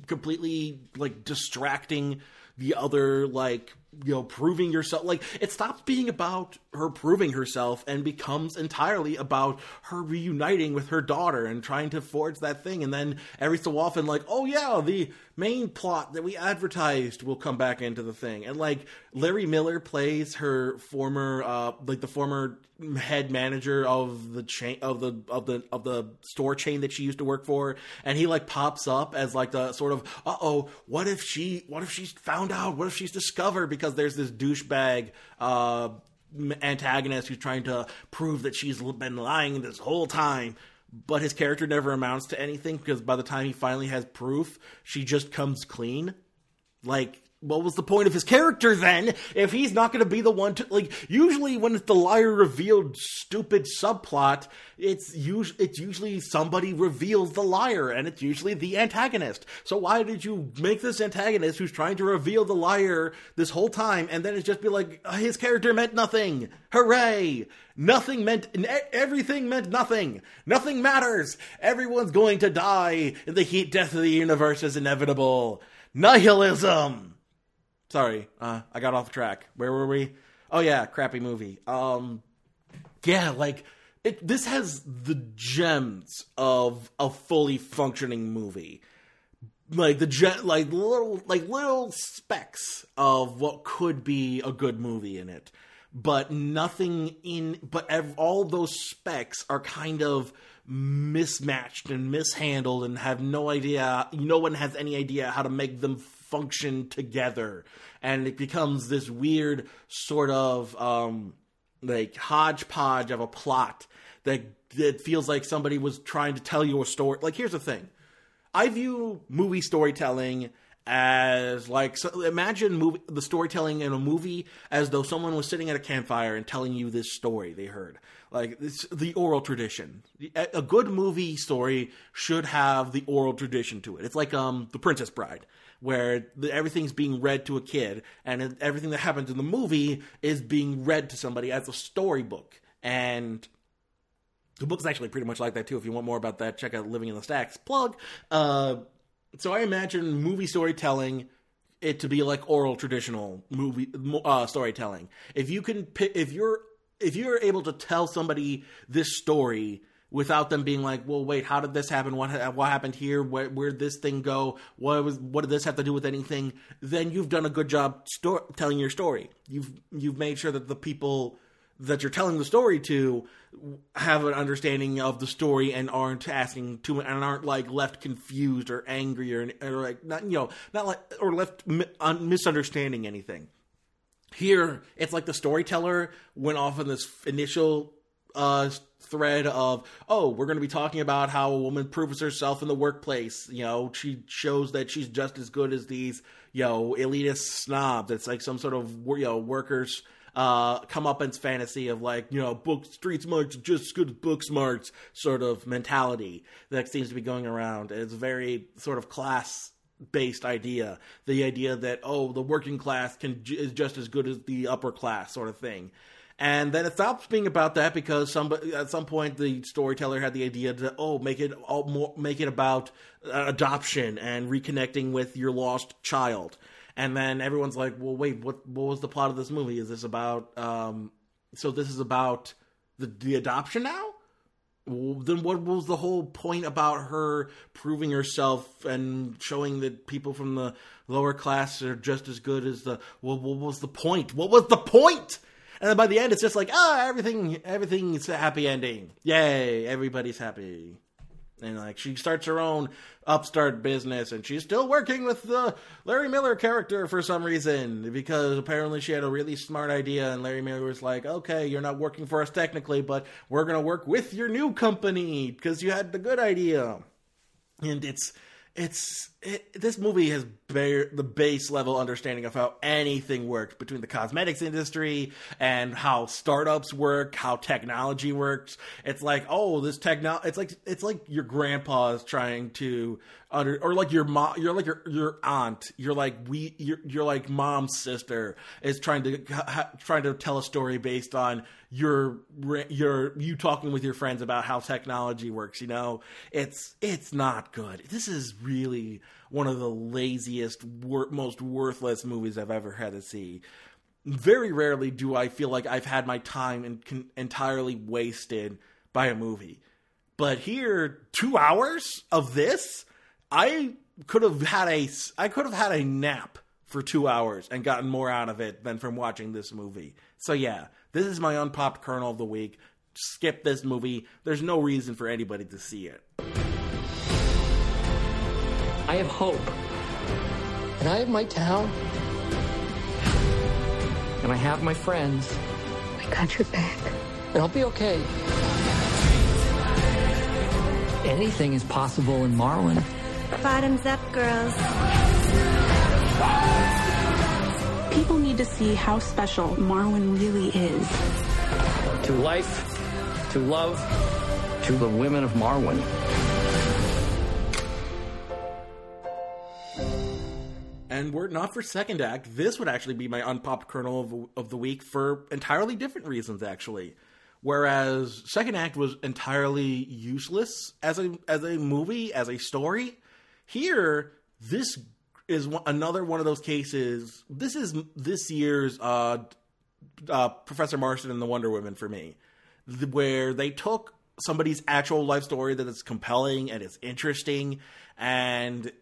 completely like distracting the other like you know proving yourself like it stops being about her proving herself and becomes entirely about her reuniting with her daughter and trying to forge that thing. And then every so often like oh yeah the main plot that we advertised will come back into the thing. And like larry miller plays her former uh like the former head manager of the chain of the of the of the store chain that she used to work for. And he like pops up as like the sort of uh-oh what if she what if she's found out? What if she's discovered? Because there's this douchebag uh antagonist who's trying to prove that she's been lying this whole time but his character never amounts to anything because by the time he finally has proof she just comes clean. Like what was the point of his character then if he's not going to be the one to like usually when it's the liar revealed stupid subplot it's usually it's usually somebody reveals the liar and it's usually the antagonist. So why did you make this antagonist who's trying to reveal the liar this whole time and then it's just be like uh, his character meant nothing. Hooray! Nothing meant everything meant nothing. Nothing matters. Everyone's going to die. The heat death of the universe is inevitable. Nihilism Sorry, uh, I got off track. Where were we? Oh yeah, crappy movie. Um, yeah, like it. This has the gems of a fully functioning movie. Like the ge- like little like little specks of what could be a good movie in it, but nothing in. But ev- all those specks are kind of mismatched and mishandled and have no idea no one has any idea how to make them function together. And it becomes this weird sort of um, like hodgepodge of a plot that that feels like somebody was trying to tell you a story. Like here's the thing. I view movie storytelling as like so imagine movie, the storytelling in a movie as though someone was sitting at a campfire and telling you this story they heard. Like it's the oral tradition. A good movie story should have the oral tradition to it. It's like um the princess bride where everything's being read to a kid, and everything that happens in the movie is being read to somebody as a storybook. And the book's actually pretty much like that too. If you want more about that, check out Living in the Stacks. Plug. Uh, so I imagine movie storytelling it to be like oral traditional movie uh, storytelling. If you can, if you're if you're able to tell somebody this story without them being like, well, wait, how did this happen? What what happened here? Where where did this thing go? What was what did this have to do with anything? Then you've done a good job sto- telling your story. You've you've made sure that the people that you're telling the story to have an understanding of the story and aren't asking too much and aren't like left confused or angry or, or like not you know not like or left mi- misunderstanding anything. Here, it's like the storyteller went off on this initial uh, thread of oh we're going to be talking about how a woman proves herself in the workplace. You know she shows that she's just as good as these you know elitist snobs. It's like some sort of you know workers uh, come up in fantasy of like you know book street smarts just good book smarts sort of mentality that seems to be going around. It's very sort of class based idea. The idea that oh the working class can is just as good as the upper class sort of thing and then it stops being about that because somebody at some point the storyteller had the idea to oh make it all more make it about uh, adoption and reconnecting with your lost child. And then everyone's like, well, wait, what? What was the plot of this movie? Is this about? Um, so this is about the the adoption now? Then what was the whole point about her proving herself and showing that people from the lower class are just as good as the well what was the point what was the point and then by the end, it's just like, ah, oh, everything, everything's a happy ending. Yay, everybody's happy. and like she starts her own upstart business and she's still working with the Larry Miller character for some reason because apparently she had a really smart idea and Larry Miller was like, "Okay, you're not working for us technically, but we're to work with your new company because you had the good idea." And it's it's this movie has bare, the base level understanding of how anything works between the cosmetics industry and how startups work, how technology works. It's like, oh, this techno it's like it's like your grandpa's trying to under or like your mom you're like your your aunt. You're like we you're, you're like mom's sister is trying to ha, trying to tell a story based on your your you talking with your friends about how technology works you know? It's it's not good. This is really one of the laziest wor- most worthless movies i've ever had to see very rarely do i feel like i've had my time in, con- entirely wasted by a movie but here 2 hours of this I could have had a I could have had a nap for two hours and gotten more out of it than from watching this movie. So yeah, this is my unpopped kernel of the week. Skip this movie. There's no reason for anybody to see it. I have hope. And I have my town. And I have my friends. I got your back. And I'll be okay. Anything is possible in Marwen. Bottoms up, girls. People need to see how special Marwen really is. To life, to love, to the women of Marwen. And were it not for second act, this would actually be my unpopped kernel of, of the week for entirely different reasons, actually. Whereas second act was entirely useless as a as a movie, as a story. Here, this is one, another one of those cases. This is this year's uh, uh, Professor Marston and the Wonder Woman for me, where they took somebody's actual life story that is compelling and it's interesting, and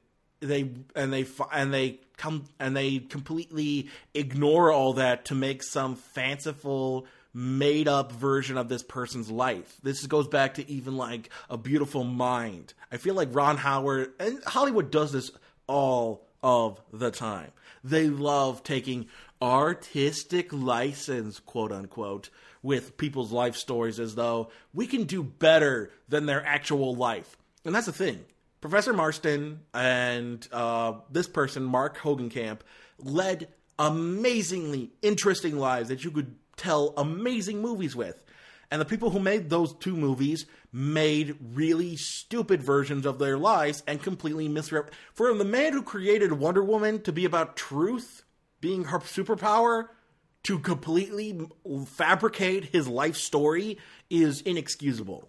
they and they and they come and they completely ignore all that to make some fanciful made up version of this person's life. This goes back to even like a beautiful mind. I feel like Ron Howard and Hollywood does this all of the time. They love taking artistic license, quote unquote, with people's life stories as though we can do better than their actual life. And that's the thing. Professor Marston and uh, this person, Mark Hogancamp, led amazingly interesting lives that you could tell amazing movies with. And the people who made those two movies made really stupid versions of their lives and completely misrep. For the man who created Wonder Woman to be about truth being her superpower, to completely fabricate his life story is inexcusable.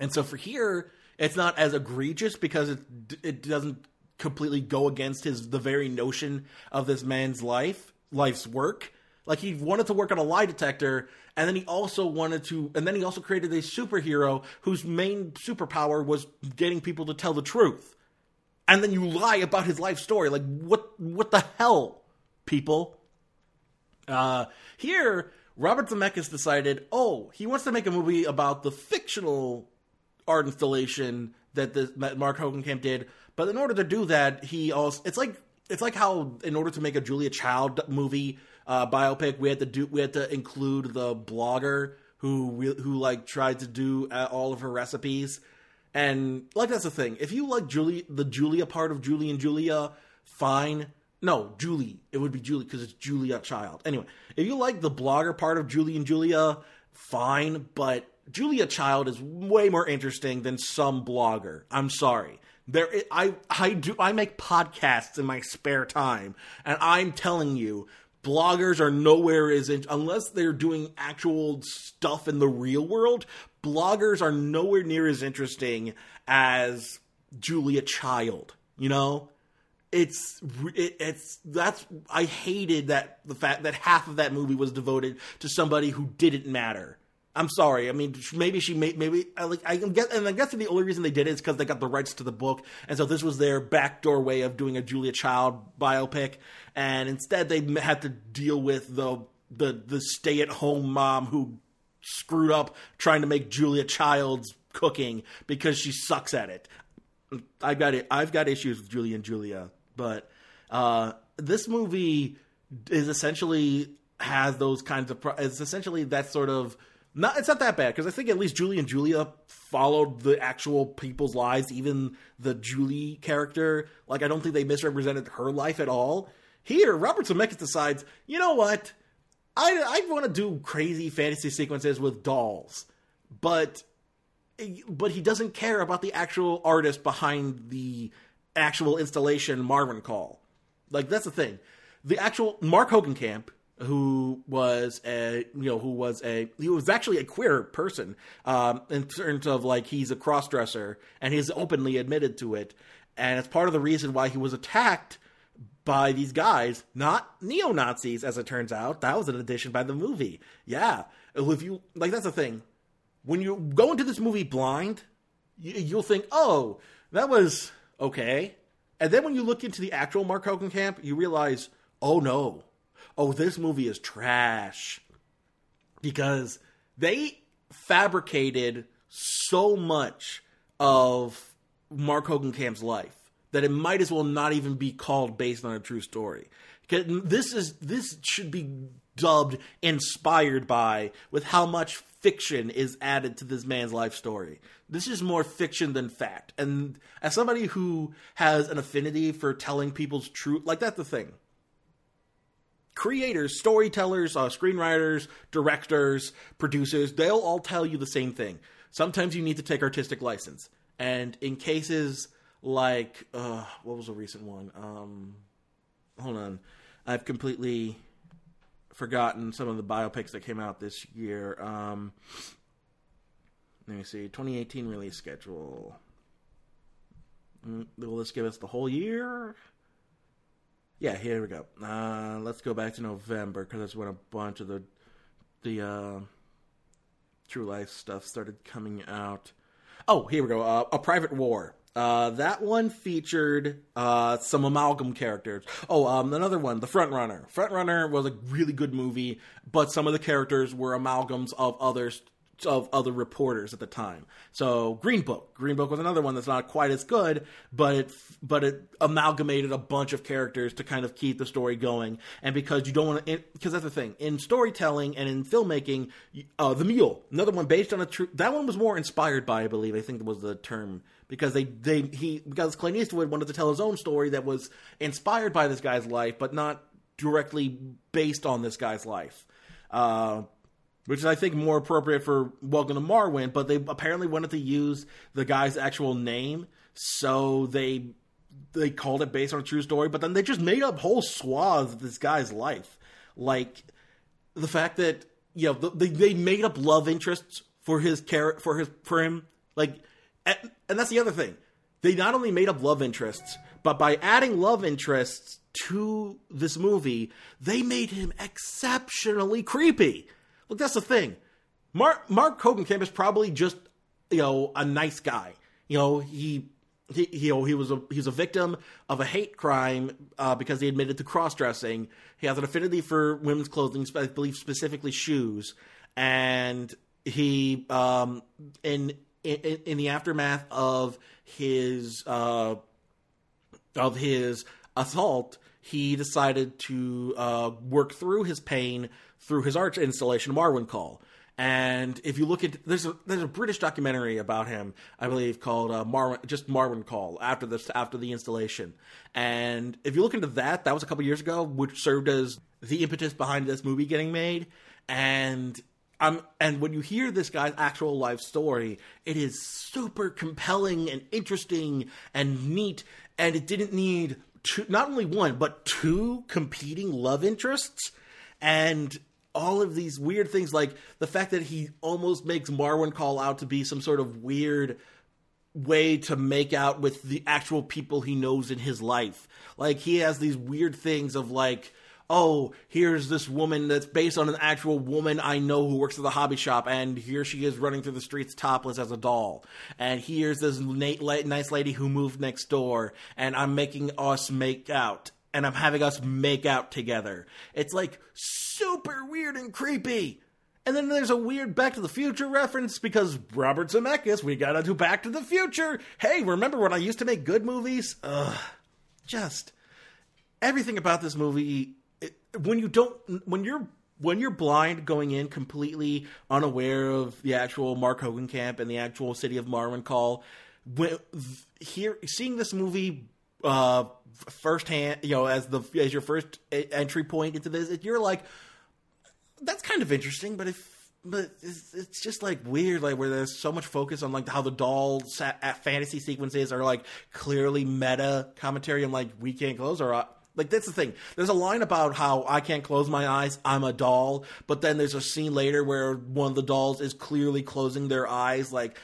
And so for here, it's not as egregious because it it doesn't completely go against his the very notion of this man's life, life's work like he wanted to work on a lie detector, and then he also wanted to, and then he also created a superhero whose main superpower was getting people to tell the truth. And then you lie about his life story. Like what? What the hell, people? Uh, here, Robert Zemeckis decided, oh, he wants to make a movie about the fictional art installation that, the, that Mark Hogancamp did. But in order to do that, he also it's like it's like how in order to make a Julia Child movie, uh, biopic, we had to do we had to include the blogger who who like tried to do uh, all of her recipes, and like that's the thing. If you like Julie, the Julia part of Julie and Julia, fine. No, Julie. It would be Julie because it's Julia Child. Anyway, if you like the blogger part of Julie and Julia, fine. But Julia Child is way more interesting than some blogger. I'm sorry. There, I I do I make podcasts in my spare time, and I'm telling you, bloggers are nowhere as in, unless they're doing actual stuff in the real world. Bloggers are nowhere near as interesting as Julia Child. You know, it's it, it's that's I hated that the fact that half of that movie was devoted to somebody who didn't matter. I'm sorry. I mean, maybe she made maybe I like I guess and I guess the only reason they did it is because they got the rights to the book, and so this was their backdoor way of doing a Julia Child biopic, and instead they had to deal with the the the stay at home mom who screwed up trying to make Julia Child's cooking because she sucks at it. I've got it. I've got issues with Julie and Julia, but uh, this movie is essentially has those kinds of. It's essentially that sort of. Not, it's not that bad because I think at least Julie and Julia followed the actual people's lives, even the Julie character. Like I don't think they misrepresented her life at all. Here, Robert Zemeckis decides, you know what? I I want to do crazy fantasy sequences with dolls, but but he doesn't care about the actual artist behind the actual installation Marwencol. Like that's the thing. The actual Mark Hogancamp, who was a you know who was a he was actually a queer person um, in terms of like he's a cross dresser and he's openly admitted to it, and it's part of the reason why he was attacked by these guys, not neo Nazis, as it turns out. That was an addition by the movie. Yeah, if you like, that's the thing. When you go into this movie blind, you'll think, "Oh, that was okay," and then when you look into the actual Mark Hogancamp, you realize, "Oh no, oh this movie is trash," because they fabricated so much of Mark Hogancamp's life that it might as well not even be called based on a true story. This is this should be dubbed inspired by with how much fiction is added to this man's life story. This is more fiction than fact. And as somebody who has an affinity for telling people's truth, like that's the thing. Creators, storytellers, uh, screenwriters, directors, producers, they'll all tell you the same thing. Sometimes you need to take artistic license. And in cases like uh, what was a recent one? Um, hold on, I've completely forgotten some of the biopics that came out this year. Um, let me see, 2018 release schedule. Mm, will this give us the whole year? Yeah, here we go. Uh, let's go back to November because that's when a bunch of the the uh, True Life stuff started coming out. Oh, here we go. Uh, a Private War. Uh, that one featured uh, some amalgam characters. Oh, um, another one, The Front Runner. Front Runner was a really good movie, but some of the characters were amalgams of others of other reporters at the time. So Green Book, Green Book was another one that's not quite as good, but it but it amalgamated a bunch of characters to kind of keep the story going. And because you don't want to, because that's the thing in storytelling and in filmmaking, uh, The Mule, another one based on a true. That one was more inspired by, I believe, I think that was the term because they they he because Clint Eastwood wanted to tell his own story that was inspired by this guy's life, but not directly based on this guy's life. Uh, which is I think more appropriate for Welcome to Marwen. but they apparently wanted to use the guy's actual name, so they they called it based on a true story, but then they just made up whole swaths of this guy's life, like the fact that you know they they made up love interests for his character for his for him, like, and, and that's the other thing. They not only made up love interests, but by adding love interests to this movie, they made him exceptionally creepy Look, that's the thing. Mark Mark Hogancamp is probably just you know a nice guy. You know he. He, you know, he was a he's a victim of a hate crime uh, because he admitted to cross dressing. He has an affinity for women's clothing, I believe specifically shoes, and he um, in, in in the aftermath of his uh, of his assault, he decided to uh, work through his pain through his art installation, Marwencol. And if you look at there's a there's a British documentary about him, I believe, called uh, Marwen just Marwencol after this after the installation. And if you look into that, that was a couple years ago, which served as the impetus behind this movie getting made. And um, and when you hear this guy's actual life story, it is super compelling and interesting and neat. And it didn't need two, not only one but two competing love interests. And all of these weird things, like the fact that he almost makes Marwencol out to be some sort of weird way to make out with the actual people he knows in his life. Like he has these weird things of like, oh, here's this woman that's based on an actual woman I know who works at the hobby shop, and here she is running through the streets topless as a doll. And here's this nice lady who moved next door, and I'm making us make out and I'm having us make out together. It's like super weird and creepy. And then there's a weird Back to the Future reference because Robert Zemeckis, we gotta do Back to the Future. Hey, remember when I used to make good movies? Ugh, just everything about this movie. It, when you don't, when you're when you're blind going in completely unaware of the actual Mark Hogancamp and the actual city of Marwencol, when here seeing this movie uh firsthand, you know, as the as your first entry point into this, you're like, that's kind of interesting, but if but it's, it's, just like weird, like where there's so much focus on like how the doll sa- fantasy sequences are like clearly meta commentary on like we can't close our uh, like that's the thing. There's a line about how I can't close my eyes. I'm a doll, but then there's a scene later where one of the dolls is clearly closing their eyes. Like,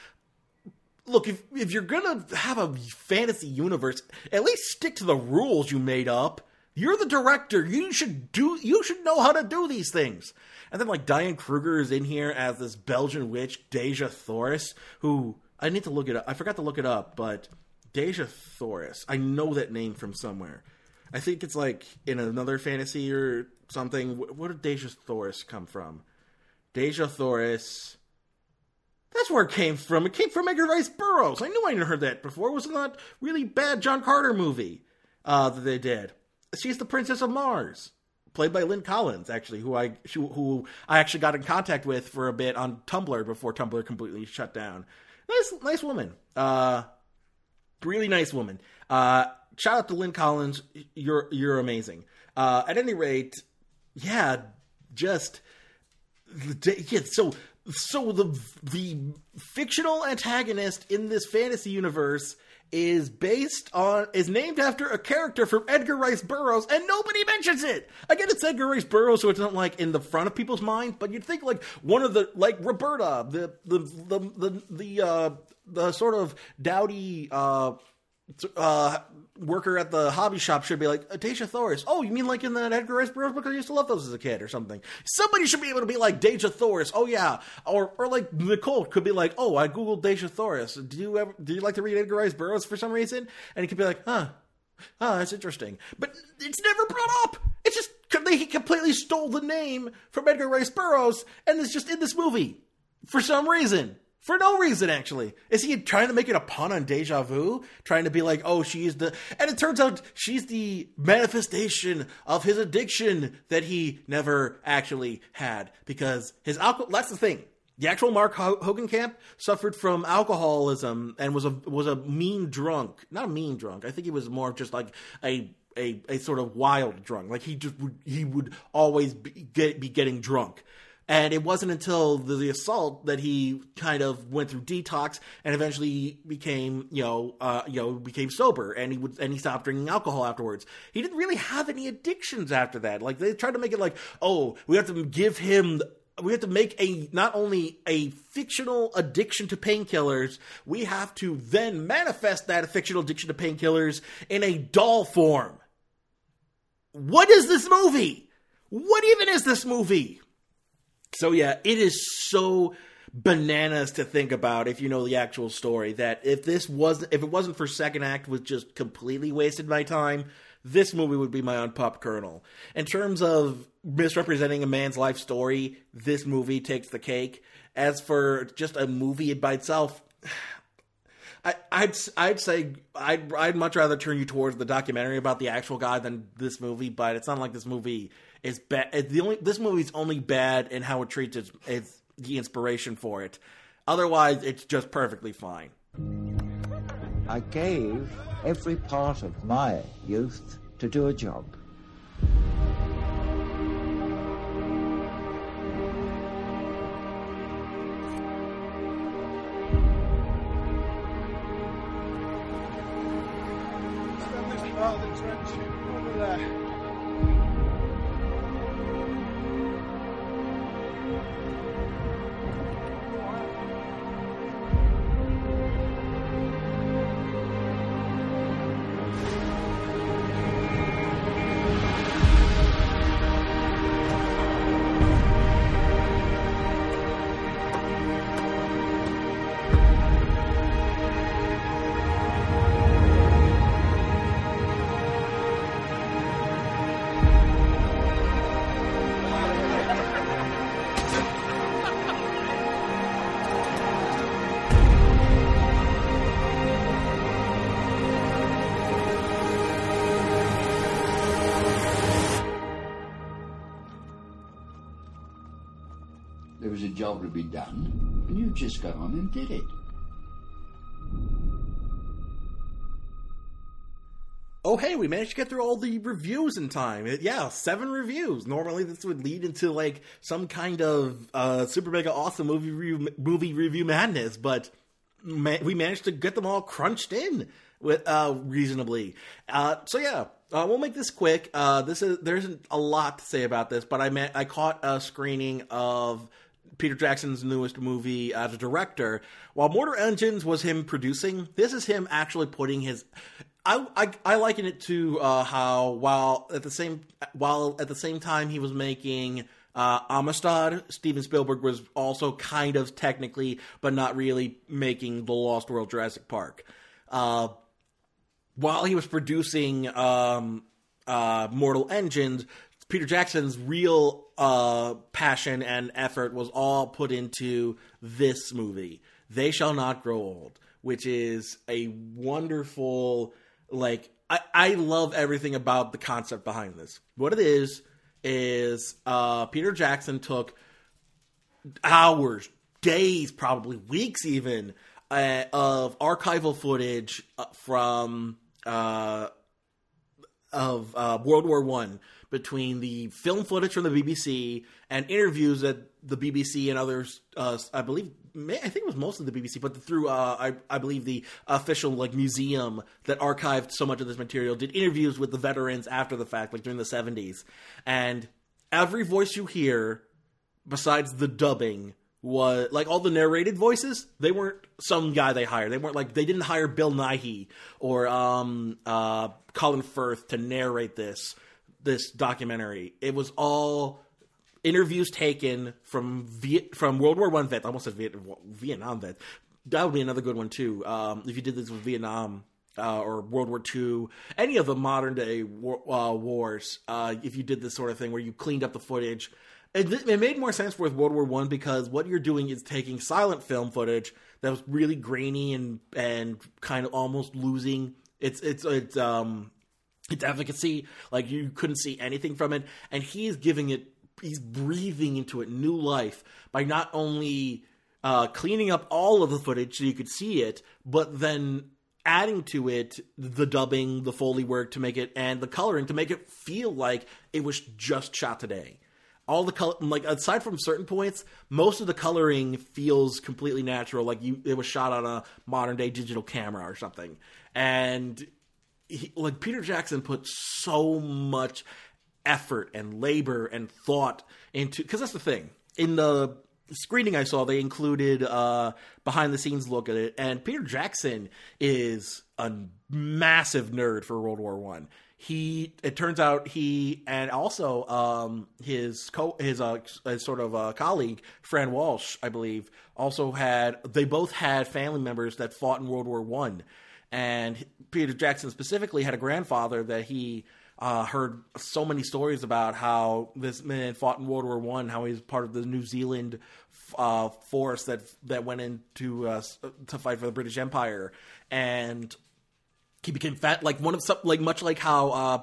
look, if if you're gonna have a fantasy universe, at least stick to the rules you made up. You're the director. You should do. You should know how to do these things. And then like Diane Kruger is in here as this Belgian witch, Deja Thoris, who I need to look it up. I forgot to look it up, but Deja Thoris. I know that name from somewhere. I think it's like in another fantasy or something. Where did Deja Thoris come from? Deja Thoris. That's where it came from. It came from Edgar Rice Burroughs. I knew I hadn't heard that before. It was that really bad John Carter movie uh, that they did. She's the Princess of Mars, played by Lynn Collins, actually, who I who I actually got in contact with for a bit on Tumblr before Tumblr completely shut down. Nice, nice woman. Uh, really nice woman. Uh, shout out to Lynn Collins. You're you're amazing. Uh, at any rate, yeah, just yeah. So so the the fictional antagonist in this fantasy universe is based on is named after a character from Edgar Rice Burroughs, and nobody mentions it. Again, it's Edgar Rice Burroughs, so it's not like in the front of people's mind. But you'd think like one of the like Roberta, the the the the the, uh, the sort of dowdy. Uh, uh, worker at the hobby shop should be like, Deja Thoris. Oh, you mean like in that Edgar Rice Burroughs book? I used to love those as a kid or something. Somebody should be able to be like Deja Thoris. Oh yeah, or or like Nicole could be like, oh, I googled Deja Thoris. Do you ever do you like to read Edgar Rice Burroughs for some reason? And he could be like, huh, oh, that's interesting. But it's never brought up. It's just he completely stole the name from Edgar Rice Burroughs, and it's just in this movie for some reason for no reason actually is he trying to make it a pun on deja vu trying to be like oh she's the and it turns out she's the manifestation of his addiction that he never actually had because his alcohol that's the thing the actual Mark Hogancamp suffered from alcoholism and was a was a mean drunk. Not a mean drunk. I think he was more of just like a a, a sort of wild drunk. Like he just would he would always be, get, be getting drunk. And it wasn't until the, the, assault that he kind of went through detox and eventually became, you know, uh, you know, became sober and he would and he stopped drinking alcohol afterwards. He didn't really have any addictions after that. Like they tried to make it like, oh, we have to give him we have to make a not only a fictional addiction to painkillers, we have to then manifest that fictional addiction to painkillers in a doll form. What is this movie? What even is this movie? So yeah, it is so bananas to think about if you know the actual story that if this wasn't if it wasn't for second act was just completely wasted my time this movie would be my unpopped kernel. In terms of misrepresenting a man's life story this movie takes the cake. As for just a movie by itself I, I'd I'd say I'd I'd much rather turn you towards the documentary about the actual guy than this movie, but it's not like this movie is bad. The only this movie's only bad in how it treats its, its the inspiration for it. Otherwise, it's just perfectly fine. I gave every part of my youth to do a job. Over there. Job to be done, and you just got on and did it. Oh, hey, we managed to get through all the reviews in time. It, yeah, seven reviews. Normally, this would lead into like some kind of uh, super mega awesome movie review, movie review madness, but ma- we managed to get them all crunched in with uh, reasonably. Uh, so yeah, uh, we'll make this quick. Uh, this is there isn't a lot to say about this, but I met, I caught a screening of Peter Jackson's newest movie as a director. While Mortal Engines was him producing, this is him actually putting his. I, I, I liken it to uh, how while at the same while at the same time he was making uh, Amistad, Steven Spielberg was also kind of technically, but not really, making the Lost World Jurassic Park. Uh, while he was producing um, uh, Mortal Engines, Peter Jackson's real uh, passion and effort was all put into this movie, They Shall Not Grow Old, which is a wonderful, like, I, I love everything about the concept behind this. What it is, is uh, Peter Jackson took hours, days, probably weeks even, uh, of archival footage uh, from uh, of uh, World War One between the film footage from the BBC and interviews that the BBC and others, uh, I believe, I think it was mostly the BBC, but through uh, I, I believe the official like museum that archived so much of this material did interviews with the veterans after the fact, like during the seventies, and every voice you hear, besides the dubbing, was like all the narrated voices. They weren't some guy they hired. They weren't like they didn't hire Bill Nighy or um, uh, Colin Firth to narrate this this documentary. It was all interviews taken from Viet, from World War One vets. I almost said Viet, Vietnam vet. That would be another good one too. Um, if you did this with Vietnam uh, or World War II, any of the modern day war, uh, wars, uh, if you did this sort of thing where you cleaned up the footage, it, it made more sense with World War One because what you're doing is taking silent film footage that was really grainy and and kind of almost losing its its its um its efficacy. Like you couldn't see anything from it, and he's giving it he's breathing into it new life by not only uh, cleaning up all of the footage so you could see it, but then adding to it the dubbing, the foley work to make it, and the coloring to make it feel like it was just shot today. All the color, like aside from certain points, most of the coloring feels completely natural, like you it was shot on a modern day digital camera or something. And he, like Peter Jackson put so much effort and labor and thought into because that's the thing. In the screening I saw they included uh behind the scenes look at it and Peter Jackson is a massive nerd for World War 1 he it turns out he and also um his co his uh his sort of uh colleague Fran Walsh I believe also had they both had family members that fought in World War 1 and Peter Jackson specifically had a grandfather that he uh, heard so many stories about how this man fought in World War One, how he's part of the New Zealand uh, force that that went into uh, to fight for the British Empire, and he became fat like one of some like much like how uh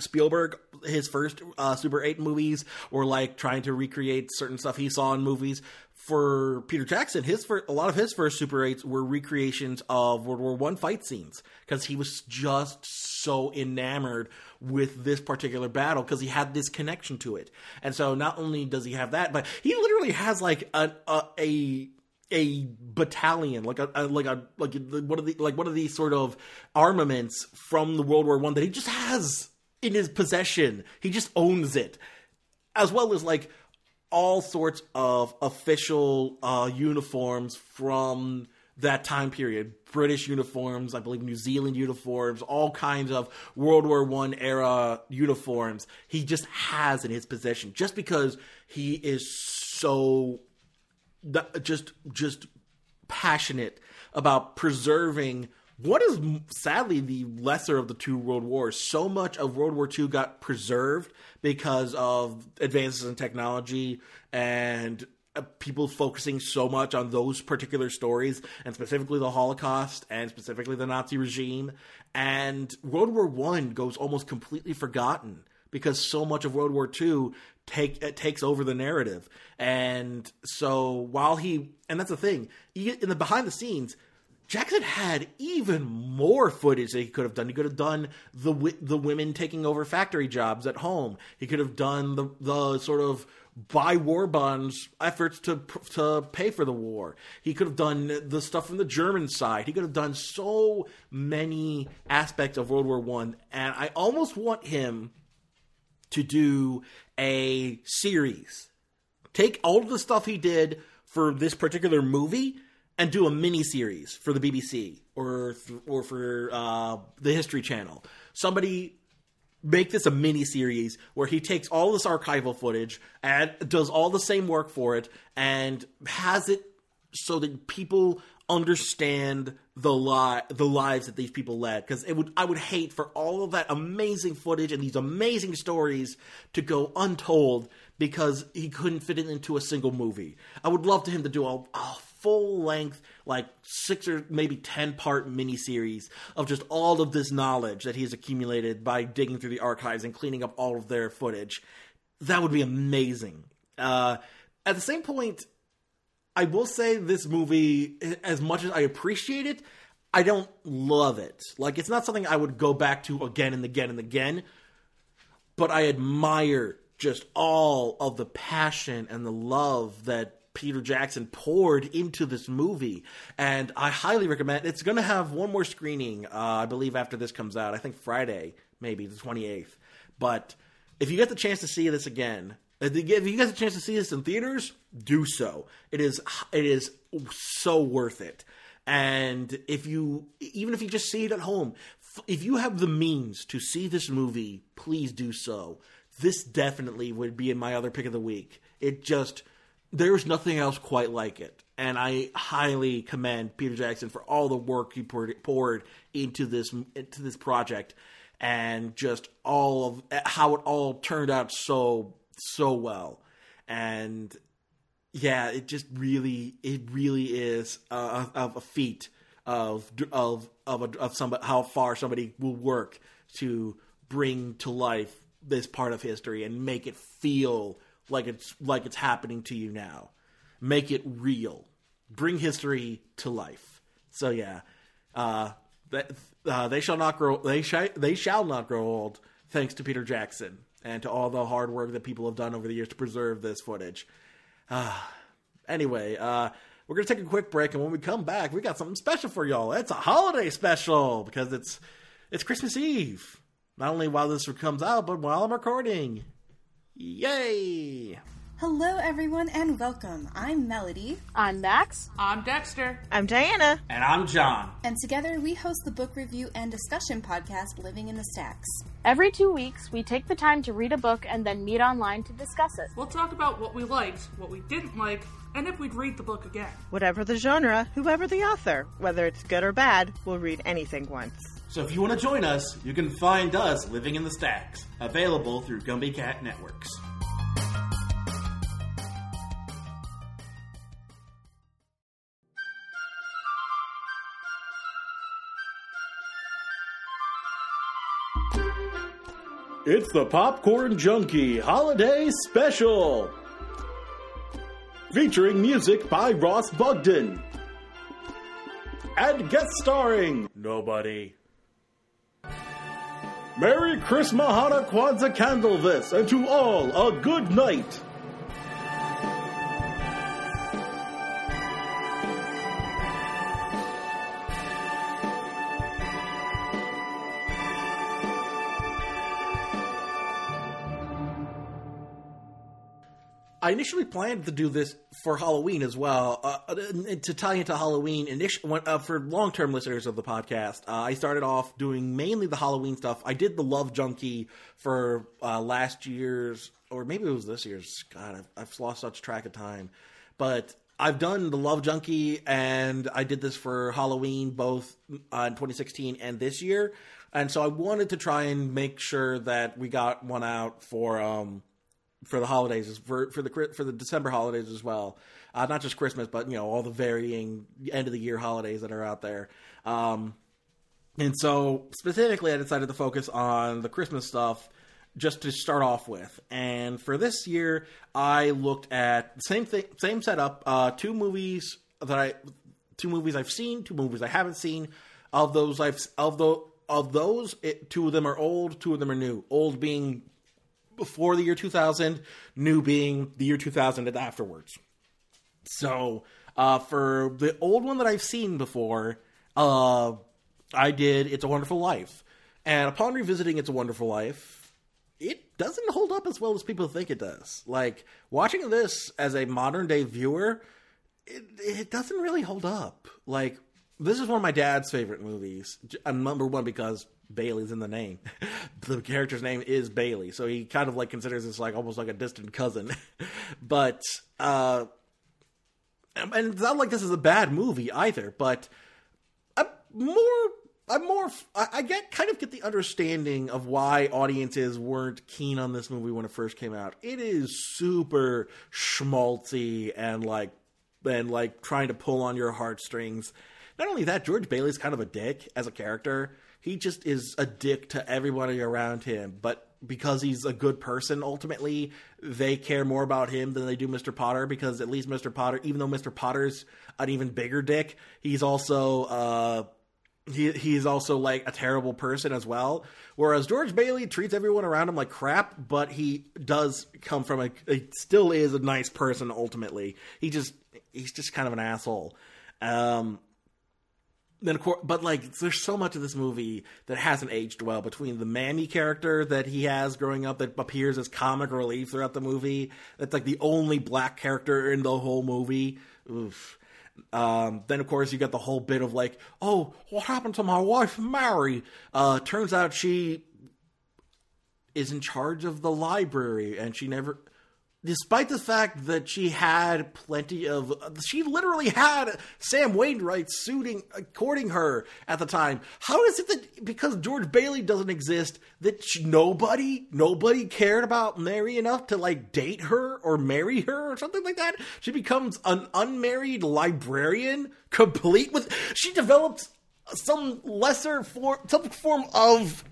Spielberg his first uh Super 8 movies were like trying to recreate certain stuff he saw in movies for Peter Jackson his first, a lot of his first Super 8s were recreations of World War 1 fight scenes cuz he was just so enamored with this particular battle because he had this connection to it and so not only does he have that but he literally has like a, a, a a battalion, like a, a, like a like one of the like one of these sort of armaments from the World War One that he just has in his possession. He just owns it, as well as like all sorts of official uh, uniforms from that time period. British uniforms, I believe New Zealand uniforms, all kinds of World War One era uniforms. He just has in his possession just because he is so just just passionate about preserving what is sadly the lesser of the two world wars. So much of World War II got preserved because of advances in technology and uh, people focusing so much on those particular stories and specifically the Holocaust and specifically the Nazi regime. And World War One goes almost completely forgotten because so much of World War II take it takes over the narrative. And so while he and that's the thing, in the behind the scenes, Jackson had even more footage that he could have done. He could have done the the women taking over factory jobs at home. He could have done the the sort of buy war bonds efforts to to pay for the war. He could have done the stuff from the German side. He could have done so many aspects of World War One, and I almost want him to do a series. Take all of the stuff he did for this particular movie and do a mini series for the BBC or or for uh, the History Channel. Somebody make this a mini series where he takes all this archival footage and does all the same work for it and has it so that people understand the li- the lives that these people led because it would I would hate for all of that amazing footage and these amazing stories to go untold because he couldn't fit it into a single movie. I would love to him to do a, a full length like six or maybe 10 part miniseries of just all of this knowledge that he's accumulated by digging through the archives and cleaning up all of their footage. That would be amazing. Uh, at the same point, I will say this movie, as much as I appreciate it, I don't love it. Like, it's not something I would go back to again and again and again, but I admire just all of the passion and the love that Peter Jackson poured into this movie, and I highly recommend. It's going to have one more screening, uh, I believe, after this comes out. I think Friday, maybe the twenty eighth. But if you get the chance to see this again, if you get the chance to see this in theaters, do so. It is it is so worth it. And if you even if you just see it at home, if you have the means to see this movie, please do so. This definitely would be in my other pick of the week. It just there's nothing else quite like it. And I highly commend Peter Jackson for all the work he poured, into this into this project, and just all of how it all turned out so so well. And yeah, it just really it really is a, a, a feat of of of a, of somebody how far somebody will work to bring to life this part of history and make it feel like it's like it's happening to you now. Make it real. Bring history to life. So yeah, uh, uh, they shall not grow. They shall they shall not grow old. Thanks to Peter Jackson and to all the hard work that people have done over the years to preserve this footage. Uh, anyway, uh, we're gonna take a quick break, and when we come back, we got something special for y'all. It's a holiday special because it's it's Christmas Eve. Not only while this comes out, but while I'm recording. Yay! Hello, everyone, and welcome. I'm Melody. I'm Max. I'm Dexter. I'm Diana. And I'm John. And together we host the book review and discussion podcast, Living in the Stacks. Every two weeks, we take the time to read a book and then meet online to discuss it. We'll talk about what we liked, what we didn't like, and if we'd read the book again. Whatever the genre, whoever the author, whether it's good or bad, we'll read anything once. So if you want to join us, you can find us Living in the Stacks, available through Gumby Cat Networks. It's the Popcorn Junkie Holiday Special! Featuring music by Ross Bugden. And guest starring nobody. Merry Christmas, Kwanzaa Candlemas, and to all a good night. I initially planned to do this for Halloween as well. Uh, uh to tie into Halloween, initially, uh, for long term listeners of the podcast, uh, I started off doing mainly the Halloween stuff. I did the Love Junkie for uh, last year's, or maybe it was this year's. God, I've, I've lost such track of time. But I've done the Love Junkie, and I did this for Halloween both uh, in 2016 and this year. And so I wanted to try and make sure that we got one out for. Um, for the holidays for for the for the December holidays as well. Uh, not just Christmas, but you know all the varying end of the year holidays that are out there. Um, and so specifically, I decided to focus on the Christmas stuff just to start off with. And for this year, I looked at the same thing, same setup. Uh, two movies that I, two movies I've seen, two movies I haven't seen. Of those, I've of the of those, it, two of them are old, two of them are new. Old being before the year 2000, new being the year 2000 and afterwards. So, uh, for the old one that I've seen before, uh, I did It's a Wonderful Life. And upon revisiting It's a Wonderful Life, it doesn't hold up as well as people think it does. Like, watching this as a modern day viewer, it, it doesn't really hold up. Like, this is one of my dad's favorite movies. I'm number one because Bailey's in the name. the character's name is Bailey, so he kind of like considers this like almost like a distant cousin. but uh and it's not like this is a bad movie either, but I'm more I'm more I get kind of get the understanding of why audiences weren't keen on this movie when it first came out. It is super schmaltzy and like and like trying to pull on your heartstrings not only that, George Bailey's kind of a dick as a character. He just is a dick to everybody around him, but because he's a good person ultimately they care more about him than they do mr potter because at least mr potter even though mr potter's an even bigger dick he's also uh he he's also like a terrible person as well. Whereas george bailey treats everyone around him like crap but he does come from a he still is a nice person ultimately. He just he's just kind of an asshole. Um then of course, but like there's so much of this movie that hasn't aged well between the Mammy character that he has growing up that appears as comic relief throughout the movie. That's like the only black character in the whole movie. Oof. Um, then of course you got the whole bit of like, oh, what happened to my wife Mary? Uh, turns out she is in charge of the library and she never despite the fact that she had plenty of she literally had sam wainwright suiting courting her at the time. How is it that because george bailey doesn't exist that she, nobody nobody cared about mary enough to like date her or marry her or something like that? She becomes an unmarried librarian complete with she develops some lesser form some form of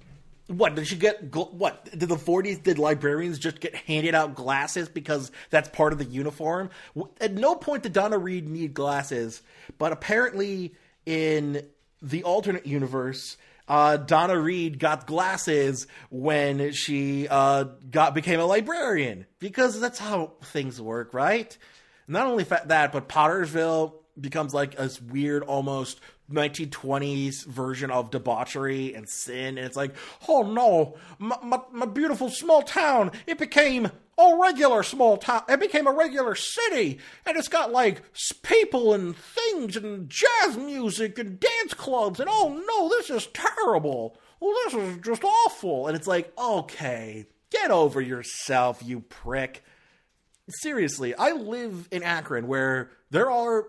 what did she get? What did the forties? Did librarians just get handed out glasses because that's part of the uniform? At no point did Donna Reed need glasses, but apparently in the alternate universe, uh, Donna Reed got glasses when she uh, got became a librarian because that's how things work, right? Not only that, but Pottersville becomes like a weird, almost 1920s version of debauchery and sin and it's like oh no my, my, my, beautiful small town it became a regular small town it became a regular city and it's got like people and things and jazz music and dance clubs and oh no this is terrible. Well this is just awful. And it's like okay get over yourself you prick seriously, I live in Akron where there are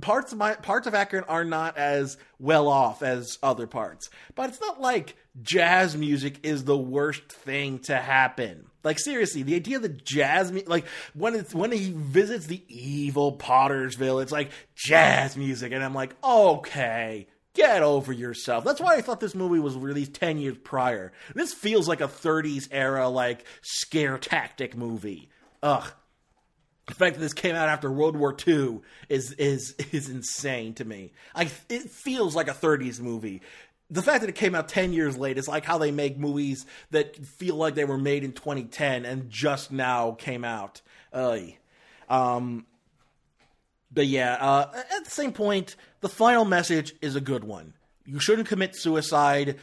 parts of my parts of Akron are not as well off as other parts. But it's not like jazz music is the worst thing to happen. Like seriously, the idea that jazz like when it's when he visits the evil Pottersville, it's like jazz music and I'm like, "Okay, Get over yourself. That's why I thought this movie was released 10 years prior. This feels like a 30s era, like, scare tactic movie. Ugh the fact that this came out after World War II is is is insane to me. I it feels like a 30s movie. The fact that it came out 10 years late is like how they make movies that feel like they were made in 2010 and just now came out. Um, but yeah, uh, at the same point, the final message is a good one. You shouldn't commit suicide.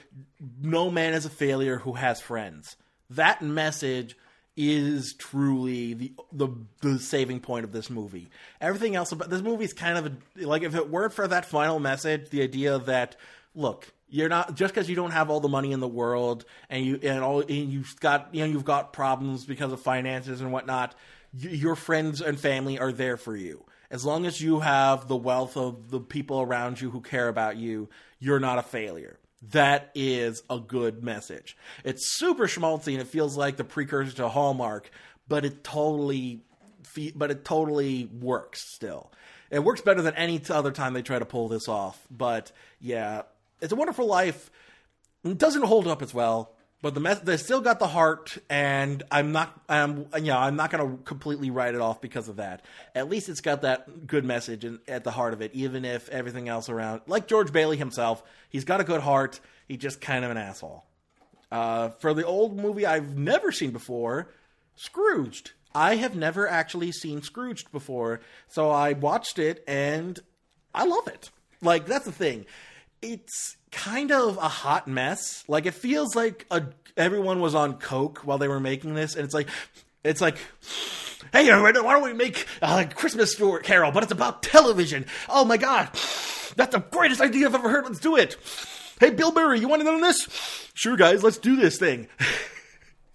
No man is a failure who has friends. That message is truly the, the the saving point of this movie. Everything else about this movie is kind of a, like if it weren't for that final message, the idea that look, you're not just because you don't have all the money in the world and you and all and you've got you know you've got problems because of finances and whatnot. your friends and family are there for you as long as you have the wealth of the people around you who care about you. You're not a failure that is a good message. It's super schmaltzy and it feels like the precursor to Hallmark, but it totally, but it totally works still. It works better than any other time they try to pull this off. But yeah, it's a Wonderful Life. Doesn't hold up as well. But the mess they still got the heart, and I'm not, I'm, you know, I'm not going to completely write it off because of that. At least it's got that good message in, at the heart of it, even if everything else around, like George Bailey himself, he's got a good heart. He's just kind of an asshole. Uh, for the old movie I've never seen before, Scrooged. I have never actually seen Scrooged before, so I watched it and I love it. Like that's the thing. It's kind of a hot mess. Like it feels like a, everyone was on coke while they were making this, and it's like it's like. Hey, why don't we make a Christmas Carol? But it's about television. Oh my god, that's the greatest idea I've ever heard. Let's do it. Hey, Bill Murray, you want to know this? Sure, guys, let's do this thing.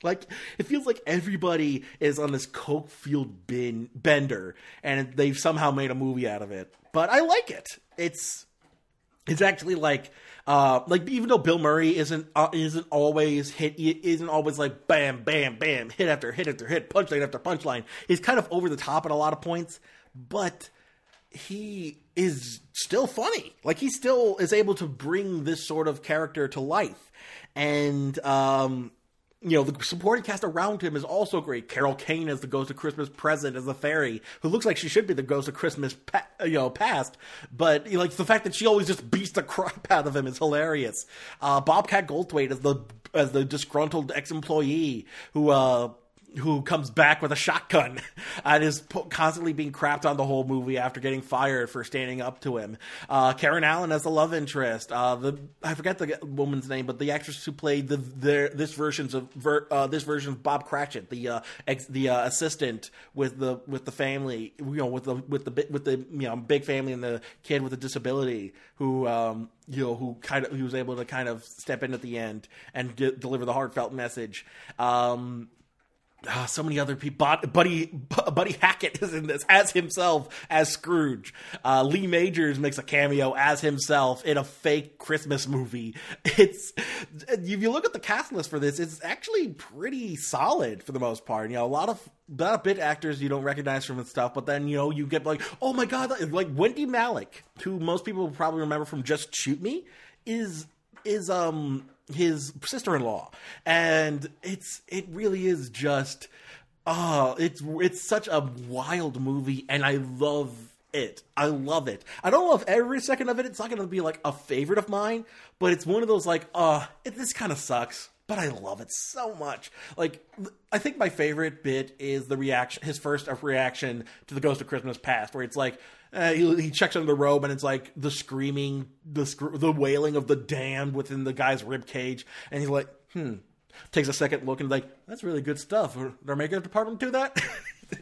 Like it feels like everybody is on this coke fueled bin bender, and they've somehow made a movie out of it. But I like it. It's it's actually like uh like even though Bill Murray isn't uh, isn't always hit isn't always like bam bam bam hit after hit after hit punchline after punchline. He's kind of over the top at a lot of points, but he is still funny. Like he still is able to bring this sort of character to life. And um you know, the supporting cast around him is also great. Carol Kane as the Ghost of Christmas Present as the fairy, who looks like she should be the Ghost of Christmas, pa- you know, past. But you know, like the fact that she always just beats the crap out of him is hilarious. Uh, Bobcat Goldthwait as the as the disgruntled ex employee who uh, who comes back with a shotgun and is constantly being crapped on the whole movie after getting fired for standing up to him. Uh, Karen Allen as the love interest. Uh, the I forget the woman's name, but the actress who played the, the this versions of ver, uh, this version of Bob Cratchit, the uh, ex, the uh, assistant with the with the family, you know, with the with the with the you know big family and the kid with a disability who. Um, you know, who kind of who was able to kind of step in at the end and deliver the heartfelt message. Um, Oh, so many other people. Buddy Buddy Hackett is in this as himself as Scrooge. Uh, Lee Majors makes a cameo as himself in a fake Christmas movie. It's if you look at the cast list for this, it's actually pretty solid for the most part. You know, a lot of a bit actors you don't recognize from stuff, but then you know you get like, oh my god, like Wendy Malick, who most people probably remember from Just Shoot Me, is is um his sister-in-law. And it's it really is just oh it's it's such a wild movie and i love it. I love it. I don't love every second of it. It's not to be like a favorite of mine but it's one of those like uh it, this kind of sucks but I love it so much. Like, I think my favorite bit is the reaction, his first reaction to the Ghost of Christmas Past, where it's like, uh, he, he, checks under the robe and it's like the screaming, the sc- the wailing of the damned within the guy's rib cage, and he's like, hmm. Takes a second look and like, that's really good stuff. Our makeup department do that?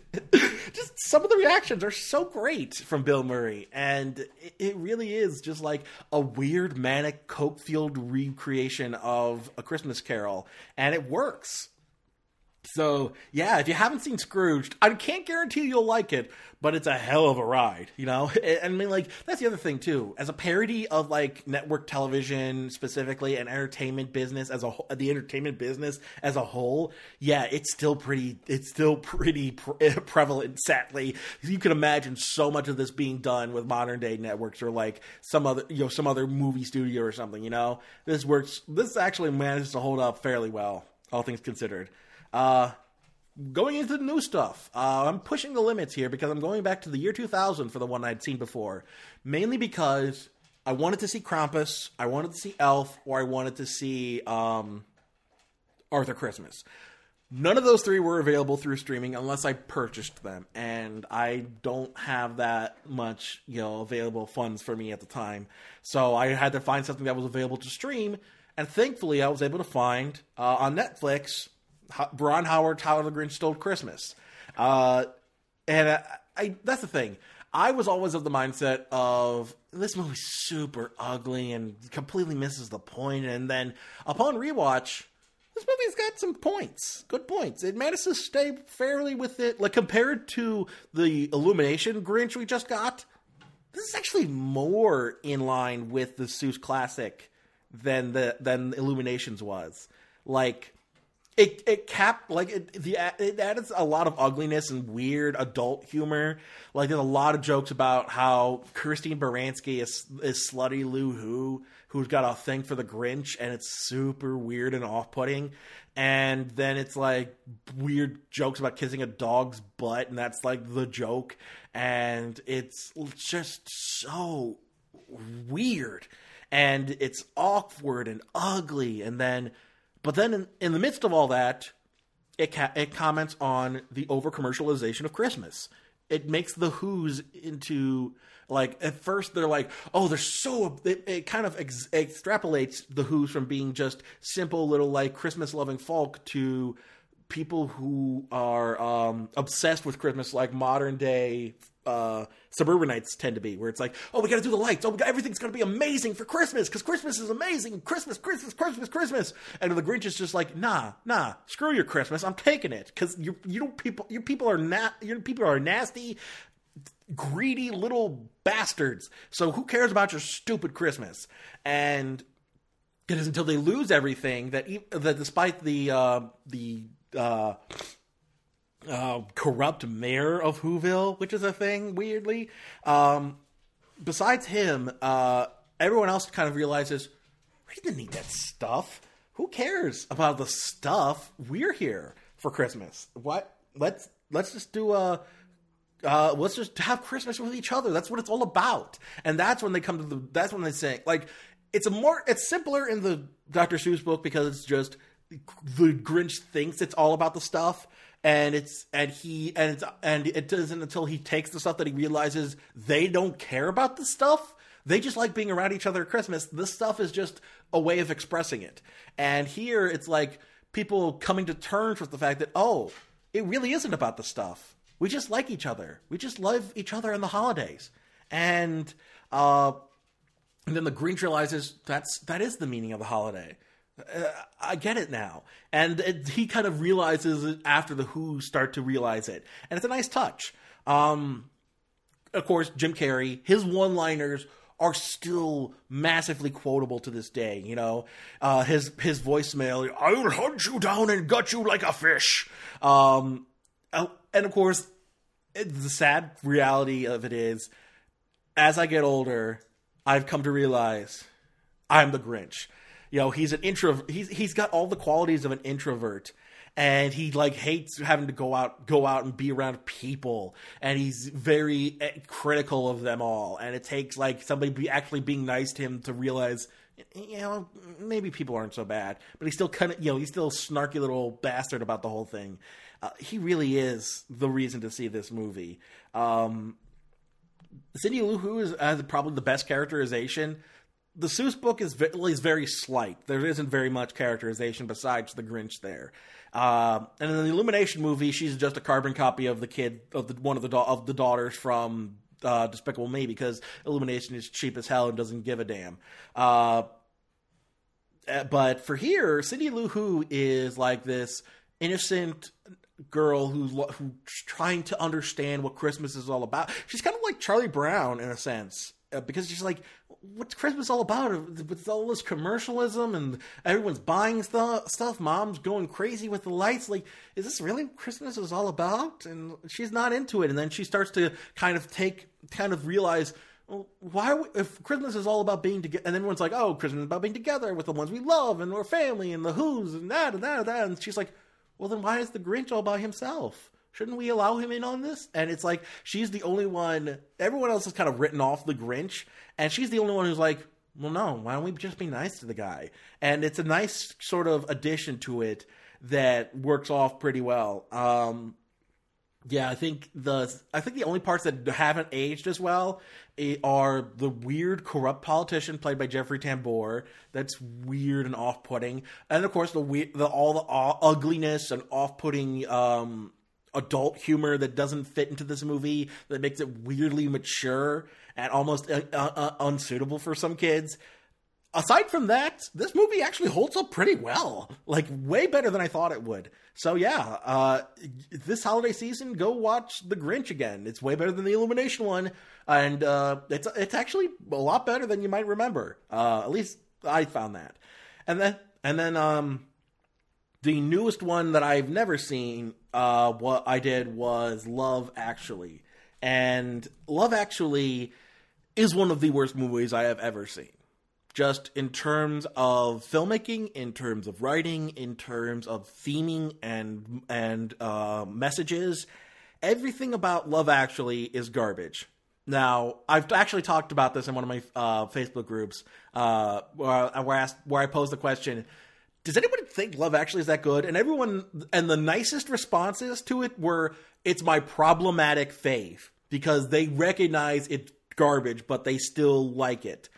just some of the reactions are so great from Bill Murray, and it, really is just like a weird manic coke fueled recreation of a Christmas Carol, and it works. So yeah, if you haven't seen Scrooged, I can't guarantee you'll like it, but it's a hell of a ride, you know. And I mean, like that's the other thing too. As a parody of like network television specifically and entertainment business as a the entertainment business as a whole, yeah, it's still pretty. It's still pretty pre- prevalent. Sadly, you can imagine so much of this being done with modern day networks or like some other you know some other movie studio or something. You know, this works. This actually manages to hold up fairly well, all things considered. Uh, going into the new stuff, uh, I'm pushing the limits here because I'm going back to the year 2000 for the one I'd seen before, mainly because I wanted to see Krampus, I wanted to see Elf, or I wanted to see um, Arthur Christmas. None of those three were available through streaming unless I purchased them, and I don't have that much, you know, available funds for me at the time. So I had to find something that was available to stream, and thankfully I was able to find uh, on Netflix Ron Howard, How the Grinch Stole Christmas. Uh, and I, I, that's the thing. I was always of the mindset of this movie's super ugly and completely misses the point. And then upon rewatch, this movie's got some points, good points. It managed to stay fairly with it, like compared to the Illumination Grinch we just got. This is actually more in line with the Seuss classic than the than Illuminations was. Like it it cap like it the it adds a lot of ugliness and weird adult humor. Like there's a lot of jokes about how Christine Baranski is is slutty Lou Who who's got a thing for the Grinch and it's super weird and off putting. And then it's like weird jokes about kissing a dog's butt and that's like the joke. And it's just so weird and it's awkward and ugly and then but then in, in the midst of all that it ca- it comments on the over commercialization of christmas. It makes the who's into like at first they're like oh they're so it, it kind of ex- extrapolates the who's from being just simple little like christmas loving folk to people who are um, obsessed with christmas like modern day uh, suburbanites tend to be, where it's like, oh, we got to do the lights. Oh, got, everything's going to be amazing for Christmas because Christmas is amazing. Christmas, Christmas, Christmas, Christmas. And the Grinch is just like, nah, nah, screw your Christmas. I'm taking it because you you don't people your people are not your people are nasty, greedy little bastards. So who cares about your stupid Christmas? And it is until they lose everything that that despite the uh, the uh, uh, corrupt mayor of Whoville, which is a thing, weirdly. Um, besides him, uh, everyone else kind of realizes we didn't need that stuff. Who cares about the stuff? We're here for Christmas. What? Let's let's just do a. Uh, let's just have Christmas with each other. That's what it's all about. And that's when they come to the. That's when they say like, it's a more. It's simpler in the Dr. Seuss book because it's just the Grinch thinks it's all about the stuff and it's and he and it's and it doesn't until he takes the stuff that he realizes they don't care about the stuff. They just like being around each other at christmas. This stuff is just a way of expressing it. And here it's like people coming to terms with the fact that oh it really isn't about the stuff. We just like each other. We just love each other in the holidays. And uh and then the grinch realizes that's that is the meaning of the holiday uh, I get it now. And it, he kind of realizes it after the Who start to realize it. And it's a nice touch. Um, of course, Jim Carrey, his one liners are still massively quotable to this day. You know, uh, his his voicemail, "I'll hunt you down and gut you like a fish," um, uh, and of course, the sad reality of it is, as I get older, I've come to realize I'm the Grinch you know he's an intro he's he's got all the qualities of an introvert. And he like hates having to go out go out and be around people. And he's very eh, critical of them all. And it takes like somebody be actually being nice to him to realize you know maybe people aren't so bad. But he's still kind of you know he's still a snarky little bastard about the whole thing. Uh, he really is the reason to see this movie. Um Cindy Lou Who is uh, probably the best characterization the Seuss book is, is very slight. There isn't very much characterization besides the Grinch there. Uh, and in the Illumination movie, she's just a carbon copy of the kid of the one of the of the daughters from uh, Despicable Me because Illumination is cheap as hell and doesn't give a damn. Uh, eh, but for here, Cindy Lou Who is like this innocent girl who's who's trying to understand what Christmas is all about. She's kind of like Charlie Brown in a sense uh, because she's like what's Christmas all about? With all this commercialism and everyone's buying stuff, mom's going crazy with the lights. Like, is this really what Christmas is all about? And she's not into it. And then she starts to kind of take, kind of realize, why if Christmas is all about being together? And everyone's like, oh, Christmas is about being together with the ones we love and our family and the Who's and that and that and that. And she's like, well, then why is the Grinch all by himself? Shouldn't we allow him in on this? And it's like she's the only one. Everyone else has kind of written off the Grinch, and she's the only one who's like, well, no, why don't we just be nice to the guy? And it's a nice sort of addition to it that works off pretty well. Um, yeah, I think the I think the only parts that haven't aged as well eh, are the weird corrupt politician played by Jeffrey Tambor. That's weird and off-putting, and of course the the all the ugliness and off-putting um, adult humor that doesn't fit into this movie that makes it weirdly mature and almost uh, uh, uh, unsuitable for some kids. Aside from that, this movie actually holds up pretty well, like way better than I thought it would. So yeah, uh, this holiday season, go watch The Grinch again. It's way better than the Illumination one, and uh, it's it's actually a lot better than you might remember. Uh, at least I found that. And then and then um, the newest one that I've never seen, uh, what I did was Love Actually. And Love Actually is one of the worst movies I have ever seen. Just in terms of filmmaking, in terms of writing, in terms of theming and and uh, messages, everything about Love Actually is garbage. Now, I've actually talked about this in one of my uh, Facebook groups uh, where, I, asked, where I posed the question Does anybody think Love Actually is that good? And everyone, and the nicest responses to it were, It's my problematic fave because they recognize it's garbage, but they still like it.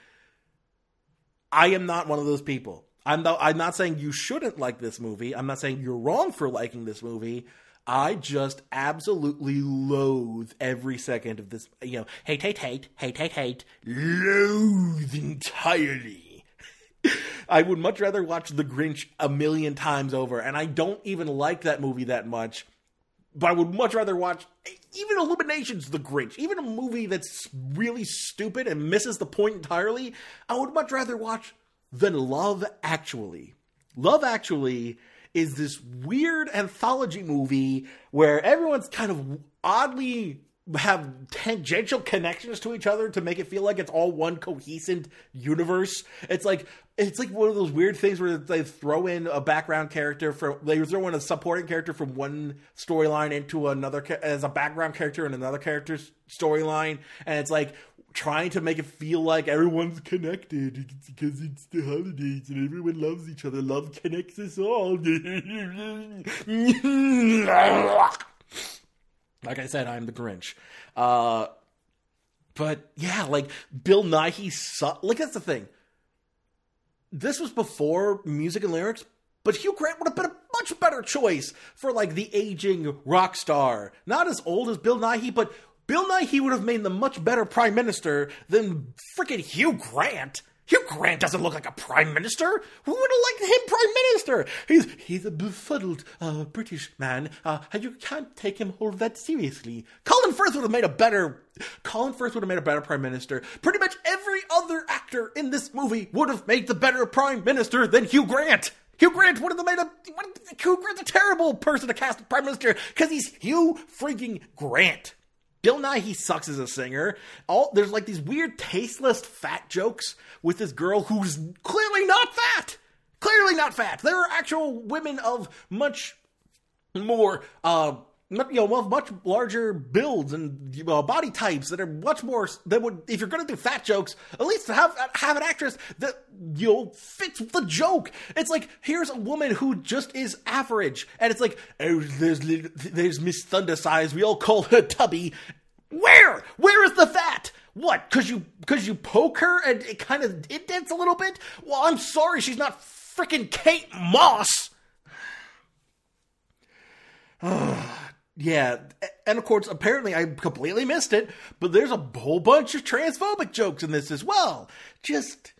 I am not one of those people. I'm, not, I'm not saying you shouldn't like this movie. I'm not saying you're wrong for liking this movie. I just absolutely loathe every second of this. You know, hate, hate, hate, hate, hate, hate, loathe entirely. I would much rather watch The Grinch a million times over, and I don't even like that movie that much. But I would much rather watch even Illuminations The Grinch, even a movie that's really stupid and misses the point entirely. I would much rather watch than Love Actually. Love Actually is this weird anthology movie where everyone's kind of oddly have tangential connections to each other to make it feel like it's all one cohesive universe. It's like it's like one of those weird things where they throw in a background character from they throw in a supporting character from one storyline into another as a background character in another character's storyline, and it's like trying to make it feel like everyone's connected because it's the holidays and everyone loves each other. Love connects us all. like I said, I'm the Grinch. Uh, but yeah, like Bill Nighy, su- like that's the thing. This was before music and lyrics, but Hugh Grant would have been a much better choice for like the aging rock star. Not as old as Bill Nighy, but Bill Nighy would have made the much better prime minister than freaking Hugh Grant. Hugh Grant doesn't look like a prime minister. Who would have liked him prime minister? He's he's a befuddled uh, British man, uh, and you can't take him all that seriously. Colin Firth would have made a better. Colin Firth would have made a better prime minister. Pretty much every other actor in this movie would have made the better prime minister than Hugh Grant. Hugh Grant would have made a Hugh Grant's a terrible person to cast as prime minister because he's Hugh freaking Grant. Bill Nighy, he sucks as a singer. All there's like these weird tasteless fat jokes with this girl who's clearly not fat. Clearly not fat. There are actual women of much more uh you know, of much larger builds and uh, body types that are much more that would if you're going to do fat jokes, at least have have an actress that you know fits the joke. It's like here's a woman who just is average, and it's like oh, there's there's Miss Thunder size. We all call her Tubby. Where where is the fat? What? Cause you cause you poke her and it kind of it dents a little bit. Well, I'm sorry, she's not freaking Kate Moss. Yeah, and of course, apparently I completely missed it, but there's a whole bunch of transphobic jokes in this as well. Just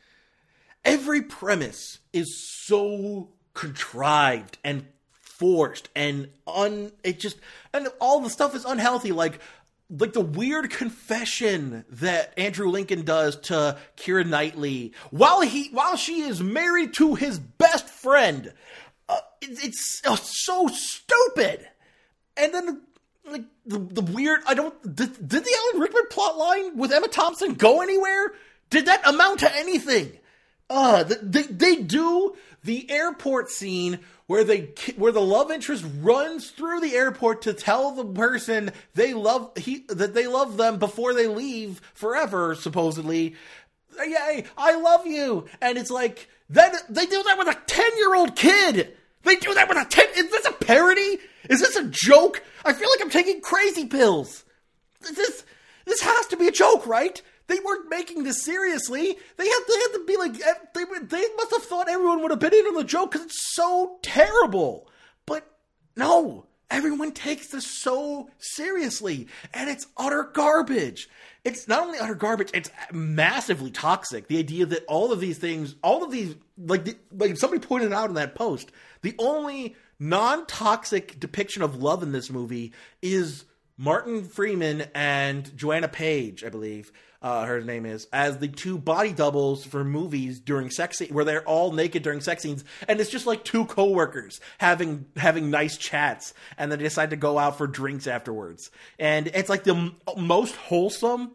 every premise is so contrived and forced and un it just and all the stuff is unhealthy like like the weird confession that Andrew Lincoln does to Keira Knightley while he while she is married to his best friend. Uh, it, it's uh, so stupid. And then like the, the weird I don't did, did the Alan Rickman plot line with Emma Thompson go anywhere? Did that amount to anything? Uh, they, they do the airport scene where they where the love interest runs through the airport to tell the person they love he that they love them before they leave forever supposedly yay i love you and it's like then they do that with a 10 year old kid they do that with a 10 is this a parody is this a joke i feel like i'm taking crazy pills this this has to be a joke right they weren't making this seriously. They had, they had to be like, eh, they, they must have thought everyone would have been in on the joke because it's so terrible. But no, everyone takes this so seriously, and it's utter garbage. It's not only utter garbage; it's massively toxic. The idea that all of these things, all of these, like, like somebody pointed out in that post, the only non-toxic depiction of love in this movie is Martin Freeman and Joanna Page, I believe uh, her name is, as the two body doubles for movies during sex scene, where they're all naked during sex scenes, and it's just like two coworkers having having nice chats, and they decide to go out for drinks afterwards, and it's like the m- most wholesome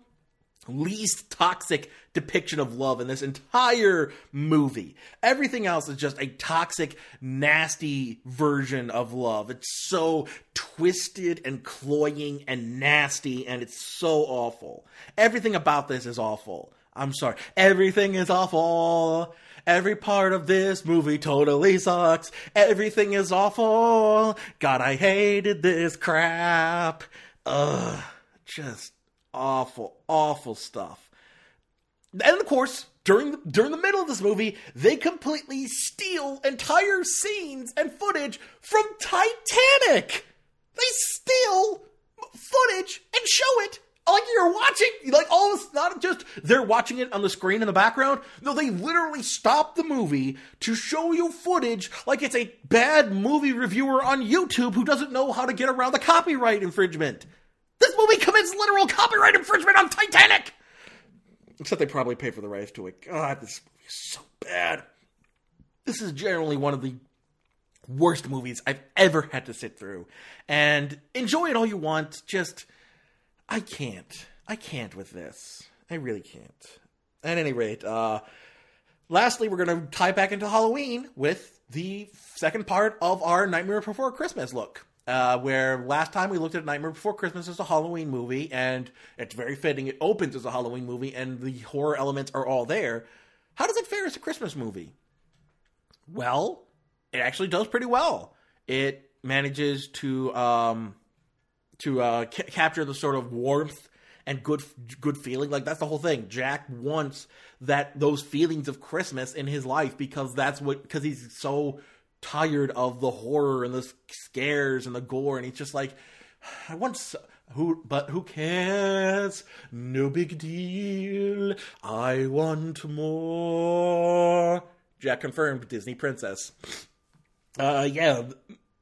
least toxic depiction of love in this entire movie. Everything else is just a toxic, nasty version of love. It's so twisted and cloying and nasty, and it's so awful. Everything about this is awful. I'm sorry. Everything is awful. Every part of this movie totally sucks. Everything is awful. God, I hated this crap. Ugh. Just awful, awful stuff. And of course, during the, during the middle of this movie, they completely steal entire scenes and footage from Titanic. They steal footage and show it like you're watching, like all this, not just they're watching it on the screen in the background. No, they literally stop the movie to show you footage like it's a bad movie reviewer on YouTube who doesn't know how to get around the copyright infringement. This movie commits literal copyright infringement on Titanic! Except they probably pay for the rights to it. God, this movie is so bad. This is generally one of the worst movies I've ever had to sit through. And enjoy it all you want, just. I can't. I can't with this. I really can't. At any rate, uh, lastly, we're going to tie back into Halloween with the second part of our Nightmare Before Christmas look. Uh, where last time we looked at Nightmare Before Christmas as a Halloween movie, and it's very fitting. It opens as a Halloween movie, and the horror elements are all there. How does it fare as a Christmas movie? Well, it actually does pretty well. It manages to um, to uh, ca- capture the sort of warmth and good good feeling. Like that's the whole thing. Jack wants that those feelings of Christmas in his life because that's what because he's so tired of the horror and the scares and the gore, and he's just like, I want so- who, but who cares? No big deal. I want more. Jack confirmed Disney princess. Uh, yeah.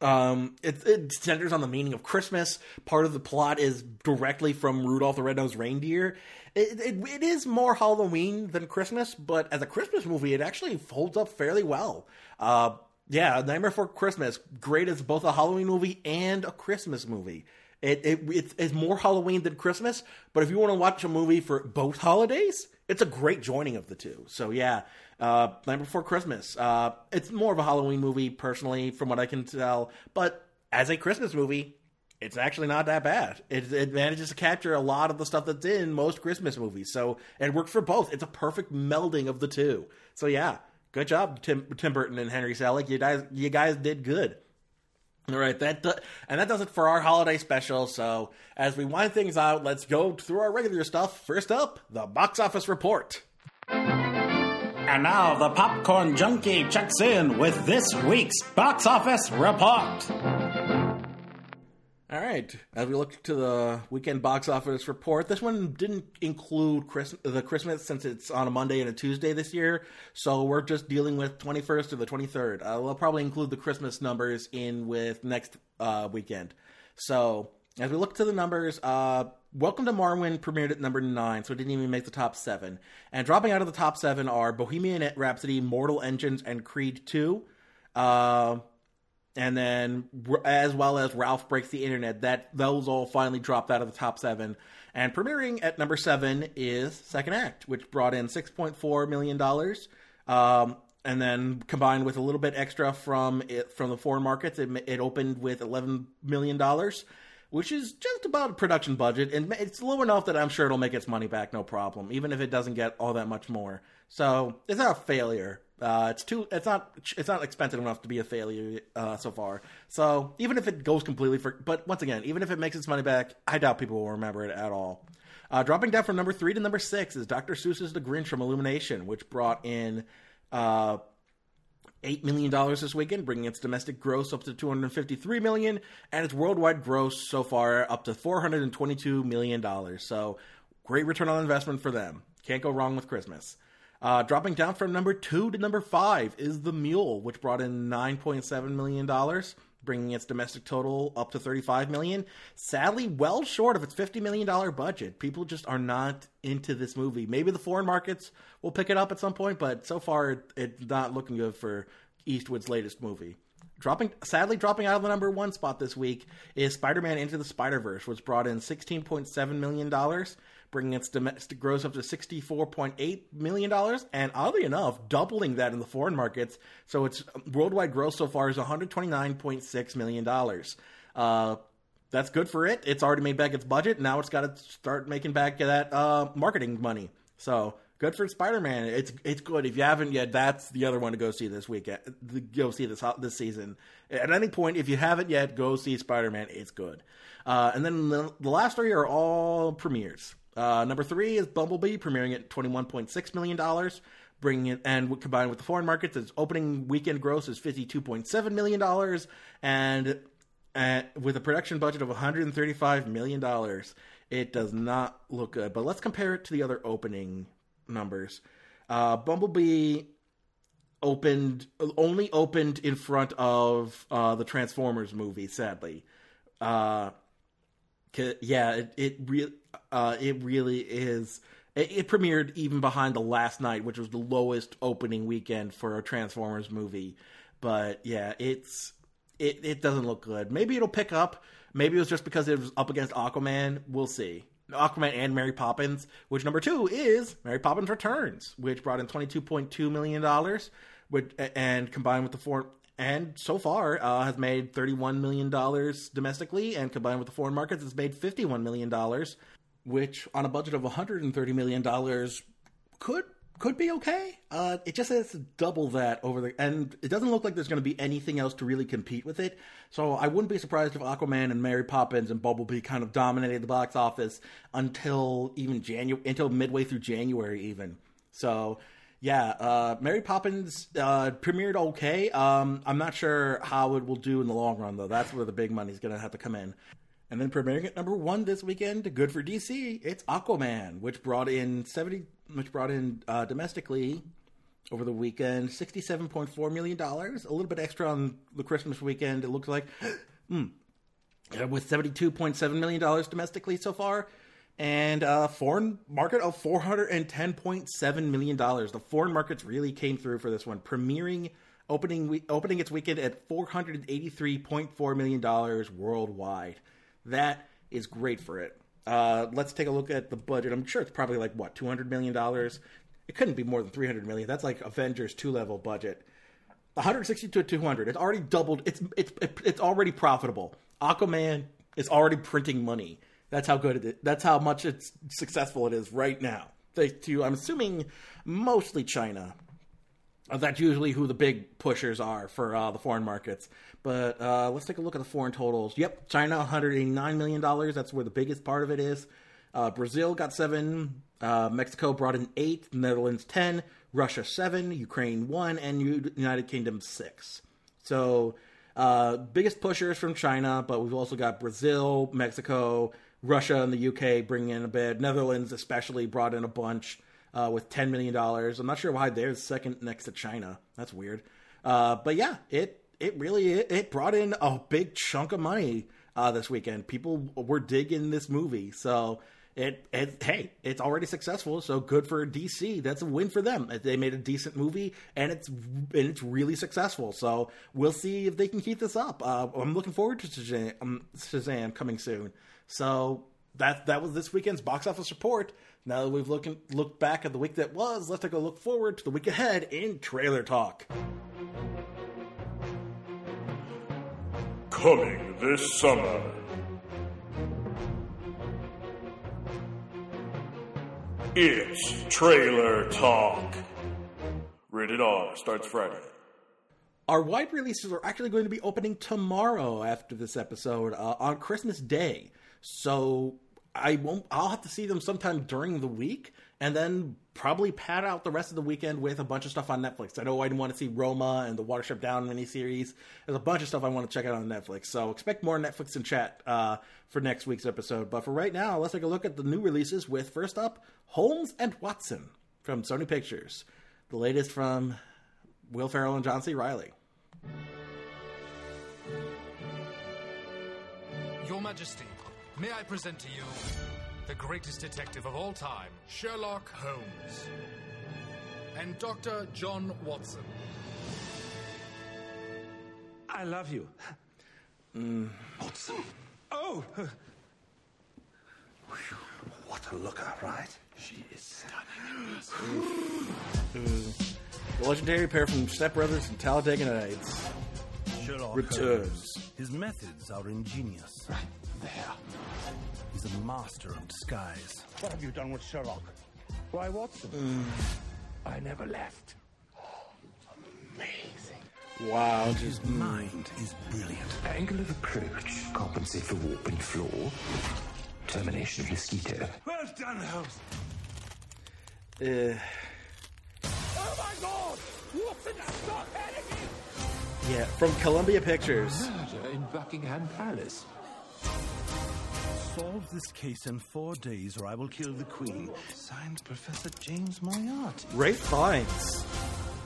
Um, it, it centers on the meaning of Christmas. Part of the plot is directly from Rudolph the Red-Nosed Reindeer. It, it, it is more Halloween than Christmas, but as a Christmas movie, it actually holds up fairly well. Uh, yeah, Nightmare Before Christmas, great as both a Halloween movie and a Christmas movie. It, it it's, it's more Halloween than Christmas, but if you want to watch a movie for both holidays, it's a great joining of the two. So yeah, uh, Nightmare Before Christmas. Uh, it's more of a Halloween movie, personally, from what I can tell. But as a Christmas movie, it's actually not that bad. It, it manages to capture a lot of the stuff that's in most Christmas movies. So it works for both. It's a perfect melding of the two. So yeah, good job, Tim, Tim Burton and Henry Selick. You guys, you guys did good. All right, that do- and that does it for our holiday special. So as we wind things out, let's go through our regular stuff. First up, the box office report. And now the popcorn junkie checks in with this week's box office report. All right, as we look to the weekend box office report, this one didn't include the Christmas since it's on a Monday and a Tuesday this year, so we're just dealing with 21st to the 23rd. Uh, we'll probably include the Christmas numbers in with next uh, weekend. So as we look to the numbers, uh, Welcome to Marwen premiered at number nine, so it didn't even make the top seven. And dropping out of the top seven are Bohemian Rhapsody, Mortal Engines, and Creed 2. And then as well as Ralph Breaks the Internet. That those all finally dropped out of the top seven. And premiering at number seven is Second Act, which brought in six point four million dollars. Um, and then combined with a little bit extra from it from the foreign markets, it, it opened with eleven million dollars, which is just about a production budget, and it's low enough that I'm sure it'll make its money back, no problem, even if it doesn't get all that much more. So it's not a failure. Uh, it's too. It's not. It's not expensive enough to be a failure uh, so far. So even if it goes completely for, but once again, even if it makes its money back, I doubt people will remember it at all. Uh, dropping down from number three to number six is Dr. Seuss's The Grinch from Illumination, which brought in uh, eight million dollars this weekend, bringing its domestic gross up to two hundred fifty-three million, and its worldwide gross so far up to four hundred and twenty-two million dollars. So great return on investment for them. Can't go wrong with Christmas. Uh, dropping down from number two to number five is The Mule, which brought in $9.7 million, bringing its domestic total up to 35 million. Sadly, well short of its 50 million dollar budget. People just are not into this movie. Maybe the foreign markets will pick it up at some point, but so far it's not looking good for Eastwood's latest movie. Dropping, sadly, dropping out of the number one spot this week is Spider-Man Into the Spider-Verse, which brought in 16.7 million dollars, bringing its domestic gross up to 64.8 million dollars, and oddly enough, doubling that in the foreign markets. So its worldwide gross so far is 129.6 million dollars. Uh, that's good for it. It's already made back its budget. Now it's got to start making back that uh, marketing money. So good for Spider-Man. It's it's good. If you haven't yet, that's the other one to go see this weekend. Go see this this season. At any point, if you haven't yet, go see Spider-Man. It's good. Uh, and then the, the, last three are all premieres. Uh, number three is Bumblebee, premiering at twenty-one point six million dollars. Bringing it and combined with the foreign markets, its opening weekend gross is fifty-two point seven million dollars, and uh, with a production budget of one hundred and thirty-five million dollars, it does not look good. But let's compare it to the other opening numbers. Uh, Bumblebee opened only opened in front of uh, the Transformers movie. Sadly, uh, yeah, it it really uh, it really is. It, it, premiered even behind the last night, which was the lowest opening weekend for a Transformers movie. But yeah, it's it it doesn't look good. Maybe it'll pick up. Maybe it was just because it was up against Aquaman. We'll see. Aquaman and Mary Poppins, which number two is Mary Poppins Returns, which brought in twenty two point two million dollars, which and combined with the four and so far uh, has made thirty one million dollars domestically, and combined with the foreign markets, it's made fifty one million dollars, which on a budget of one hundred and thirty million dollars could could be okay. Uh, it just has double that over the, and it doesn't look like there's going to be anything else to really compete with it. So I wouldn't be surprised if Aquaman and Mary Poppins and Bumblebee kind of dominated the box office until even January, until midway through January, even. So yeah, uh, Mary Poppins uh, premiered okay. Um, I'm not sure how it will do in the long run, though. That's where the big money's going to have to come in. And then premiering at number one this weekend, good for DC. It's Aquaman, which brought in seventy, which brought in uh, domestically over the weekend sixty-seven point four million dollars, a little bit extra on the Christmas weekend. It looks like, mm, with seventy-two point seven million dollars domestically so far, and a foreign market of four hundred and ten point seven million dollars. The foreign markets really came through for this one, premiering opening opening its weekend at four hundred eighty-three point four million dollars worldwide. That is great for it. Uh, let's take a look at the budget. I'm sure it's probably like what 200 million dollars. It couldn't be more than 300 million. That's like Avengers two level budget. 160 to 200. It's already doubled. It's it's it's already profitable. Aquaman is already printing money. That's how good it is. That's how much it's successful it is right now. Thanks to I'm assuming mostly China. That's usually who the big pushers are for uh, the foreign markets. But uh, let's take a look at the foreign totals. Yep, China, 189 million dollars. That's where the biggest part of it is. Uh, Brazil got seven. Uh, Mexico brought in eight. Netherlands ten. Russia seven. Ukraine one, and United Kingdom six. So uh, biggest pushers from China, but we've also got Brazil, Mexico, Russia, and the UK bringing in a bit. Netherlands especially brought in a bunch. Uh, with $10 million. I'm not sure why they're second next to China. That's weird. Uh, but yeah, it it really it, brought in a big chunk of money uh, this weekend. People were digging this movie, so it, it hey, it's already successful. So good for DC. That's a win for them. They made a decent movie, and it's and it's really successful. So we'll see if they can keep this up. Uh, I'm looking forward to Shazam, um, Shazam coming soon. So that that was this weekend's box office report. Now that we've looking looked back at the week that was, let's take a look forward to the week ahead in trailer talk. Coming this summer. It's trailer talk. Rated R starts Friday. Our wide releases are actually going to be opening tomorrow after this episode uh, on Christmas Day. So I won't. I'll have to see them sometime during the week, and then probably pad out the rest of the weekend with a bunch of stuff on Netflix. I know I want to see Roma and the Watership Down miniseries. There's a bunch of stuff I want to check out on Netflix. So expect more Netflix and chat uh, for next week's episode. But for right now, let's take a look at the new releases. With first up, Holmes and Watson from Sony Pictures, the latest from Will Ferrell and John C. Reilly. Your Majesty, may I present to you the greatest detective of all time, Sherlock Holmes, and Dr. John Watson. I love you. Mm. Watson. Oh! What a looker, right? She is stunning. The legendary pair from Step Brothers and Talladega Nights Sherlock returns. Holmes. His methods are ingenious. Right there. He's a master of disguise. What have you done with Sherlock? Why, Watson? I never left. Amazing. Wow, And just his mind is brilliant. Angle of approach, compensate for warp and floor. Termination of mosquito. Well done, Holmes. Uh, Oh my God! Watson, stop panicking! yeah, from Columbia Pictures. Murder in Buckingham Palace. Solve this case in four days, or I will kill the Queen. Signed, Professor James Moriarty. Ralph Fiennes.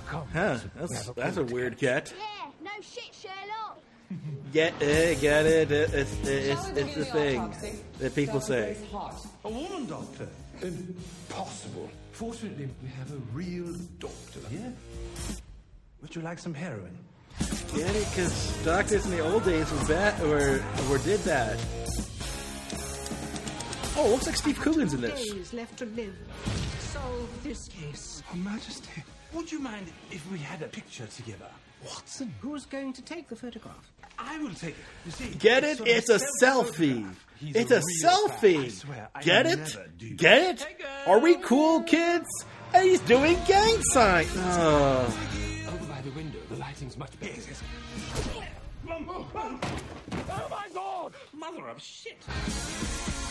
Come, Huh, that's a that's a weird get. Yeah, no shit, Sherlock. Get it, get it. it- It's it's it's the thing that people say. A woman doctor. Impossible. Fortunately, we have a real doctor. Yeah? Would you like some heroin? Get it? Because doctors in the old days were bad or or did that. Oh, looks like Steve Coogan's in this. Days left to live. Solve this case. Her Majesty, would you mind if we had a picture together? Watson. Who's going to take the photograph? I will take it. You see, Get it? sort of It's a self-photograph. selfie. It's a real fan. I selfie. swear, I Get it? Get it? Are we cool, kids? Hey, he's doing gang sign. Oh. Ah. Over by the window, the lighting's much better. Mother of shit!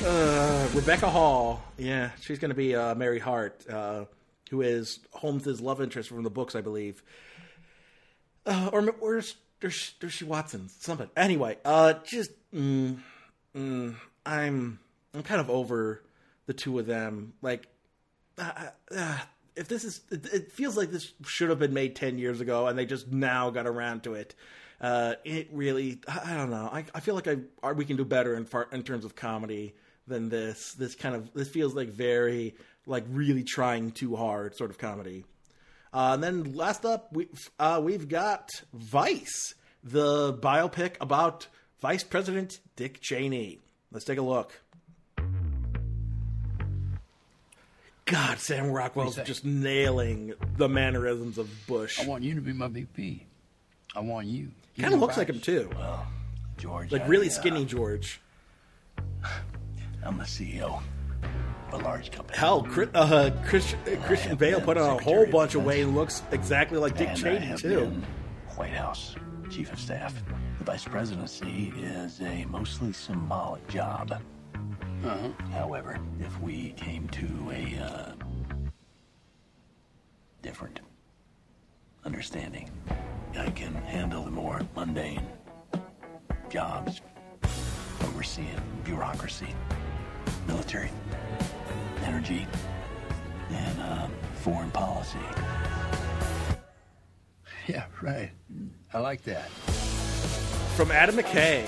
Uh, Rebecca Hall. Yeah, she's going to be uh, Mary Hart, uh, who is Holmes's love interest from the books, I believe. Uh, or where's there's, she Watson? Something. Anyway, uh, just mm, mm, I'm I'm kind of over the two of them. Like, uh, if this is, it, it feels like this should have been made ten years ago, and they just now got around to it. Uh, it really, I, I don't know. I, I feel like I are, we can do better in far, in terms of comedy than this. This kind of this feels like very like really trying too hard sort of comedy. Uh, and then last up, we uh, we've got Vice, the biopic about Vice President Dick Cheney. Let's take a look. God, Sam Rockwell's just nailing the mannerisms of Bush. I want you to be my VP. I want you. Kind of looks like him too, Well, George. like I, really uh, skinny George. I'm the CEO of a large company. Hell, Chris, uh, Christian, uh, Christian Bale put on a whole bunch of weight and looks exactly like Dick Cheney too. White House Chief of Staff. The Vice Presidency is a mostly symbolic job. Uh-huh. However, if we came to a uh, different understanding, I can handle the more mundane jobs, overseeing bureaucracy, military, energy, and uh, foreign policy. Yeah, right. I like that. From Adam McKay,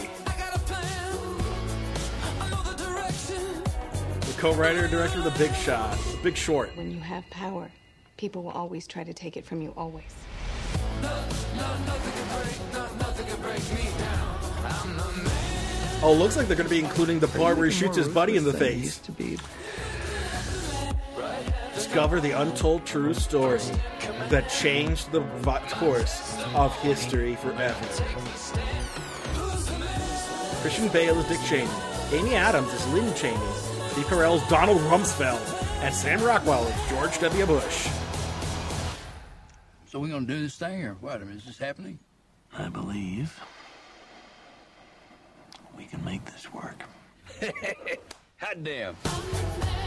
the co-writer and director of The Big Shot, The Big Short. When you have power, people will always try to take it from you, always. Oh, looks like they're going to be including the part where he shoots his buddy in the face. Discover the untold true story that changed the course of history forever. Christian Bale is Dick Cheney. Amy Adams is Lynn Cheney. Steve Carell is Donald Rumsfeld. And Sam Rockwell is George W. Bush. So we're gonna do this thing, or what? I mean, is this happening? I believe we can make this work. Hot damn!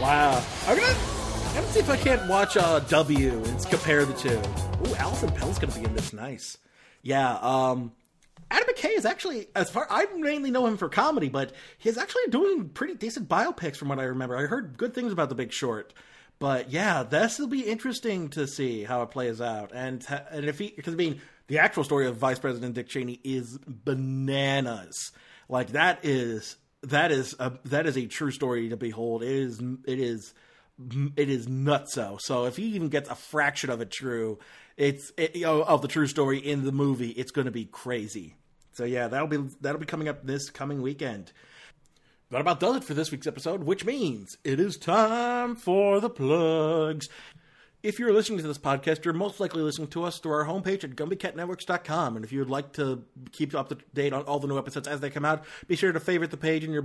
Wow. I'm gonna, I'm gonna see if I can't watch uh, W and compare the two. Ooh, Alison Pill's gonna be in this. Nice. Yeah. Um, Adam McKay is actually, as far I mainly know him for comedy, but he's actually doing pretty decent biopics from what I remember. I heard good things about The Big Short. But yeah, this will be interesting to see how it plays out, and and if he because I mean the actual story of Vice President Dick Cheney is bananas. Like that is that is a that is a true story to behold. It is it is it is nutso. So if he even gets a fraction of it true, it's it, you know, of the true story in the movie, it's going to be crazy. So yeah, that'll be that'll be coming up this coming weekend. That about does it for this week's episode, which means it is time for the plugs. If you're listening to this podcast, you're most likely listening to us through our homepage at GumbyCatNetworks.com. And if you would like to keep up to date on all the new episodes as they come out, be sure to favorite the page in your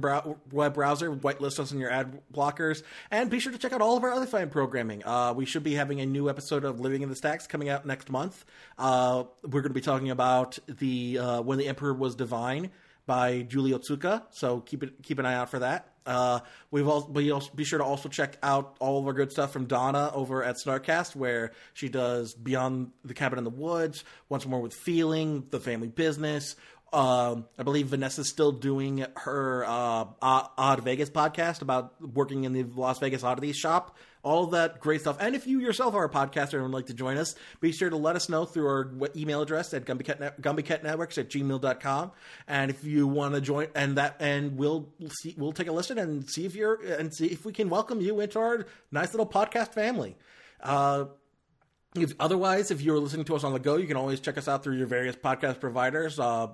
web browser, whitelist us in your ad blockers, and be sure to check out all of our other fine programming. Uh, we should be having a new episode of Living in the Stacks coming out next month. Uh, we're going to be talking about the uh, When the Emperor Was Divine by Julie Otsuka, so keep it keep an eye out for that. Uh, we've all be, also, be sure to also check out all of our good stuff from Donna over at Snarkcast, where she does Beyond the Cabin in the Woods, Once More with Feeling, The Family Business. Um, I believe Vanessa's still doing her uh, Odd Vegas podcast about working in the Las Vegas Oddities shop all that great stuff. And if you yourself are a podcaster and would like to join us, be sure to let us know through our email address at gumbycatnetworks at gmail.com. And if you want to join and that, and we'll see, we'll take a listen and see if you're, and see if we can welcome you into our nice little podcast family. Uh, if, otherwise, if you're listening to us on the go, you can always check us out through your various podcast providers. Uh,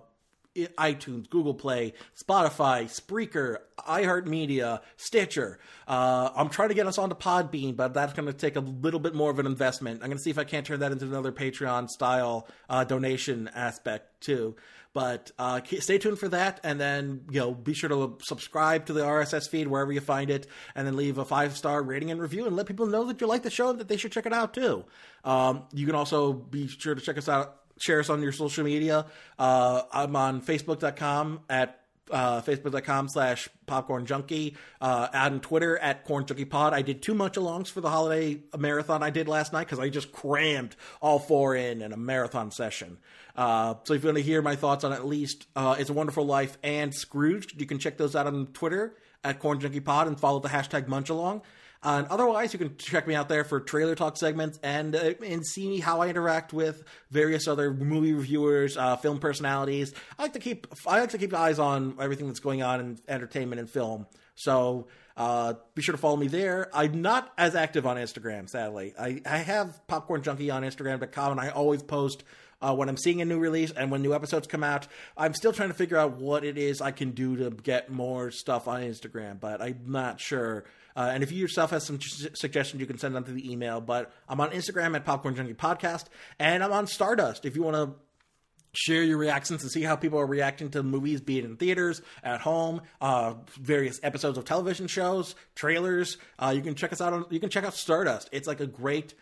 iTunes, Google Play, Spotify, Spreaker, iHeartMedia, Stitcher. Uh, I'm trying to get us onto Podbean, but that's going to take a little bit more of an investment. I'm going to see if I can't turn that into another Patreon style uh, donation aspect too. But uh, stay tuned for that, and then you know be sure to subscribe to the RSS feed wherever you find it, and then leave a five star rating and review, and let people know that you like the show and that they should check it out too. Um, you can also be sure to check us out share us on your social media. Uh, I'm on Facebook.com at uh, facebook.com slash popcorn junkie uh, on twitter at corn junkie pod. I did two munch alongs for the holiday marathon i did last night because i just crammed all four in in a marathon session. Uh, so if you want to hear my thoughts on at least uh, it's a wonderful life and scrooge you can check those out on twitter at corn junkie pod and follow the hashtag munch along and otherwise, you can check me out there for trailer talk segments and uh, and see how I interact with various other movie reviewers, uh, film personalities. I like to keep I like to keep eyes on everything that's going on in entertainment and film. So uh, be sure to follow me there. I'm not as active on Instagram, sadly. I, I have Popcorn Junkie on Instagram.com, and I always post uh, when I'm seeing a new release and when new episodes come out. I'm still trying to figure out what it is I can do to get more stuff on Instagram, but I'm not sure uh, and if you yourself have some suggestions, you can send them through the email. But I'm on Instagram at Popcorn Junkie Podcast, and I'm on Stardust. If you want to share your reactions and see how people are reacting to movies, be it in theaters, at home, uh, various episodes of television shows, trailers. Uh, you can check us out on. You can check out Stardust. It's like a great.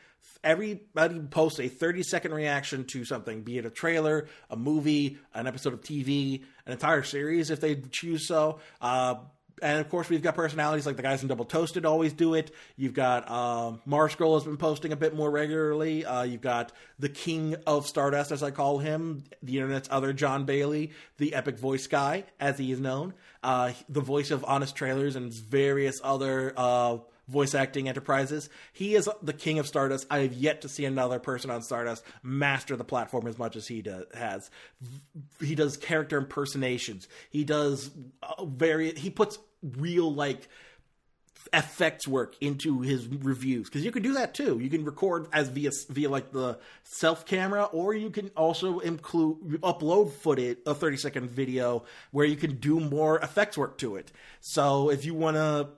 Everybody posts a 30 second reaction to something, be it a trailer, a movie, an episode of TV, an entire series if they choose so. Uh, and of course, we've got personalities like the guys in Double Toasted always do it. You've got um, Marscroll has been posting a bit more regularly. Uh, you've got the King of Stardust, as I call him, the internet's other John Bailey, the epic voice guy, as he is known, uh, the voice of Honest Trailers and various other uh, voice acting enterprises. He is the king of Stardust. I have yet to see another person on Stardust master the platform as much as he do, has. He does character impersonations. He does uh, very. He puts real like effects work into his reviews because you can do that too. You can record as via via like the self camera, or you can also include upload footage a thirty second video where you can do more effects work to it. So if you want to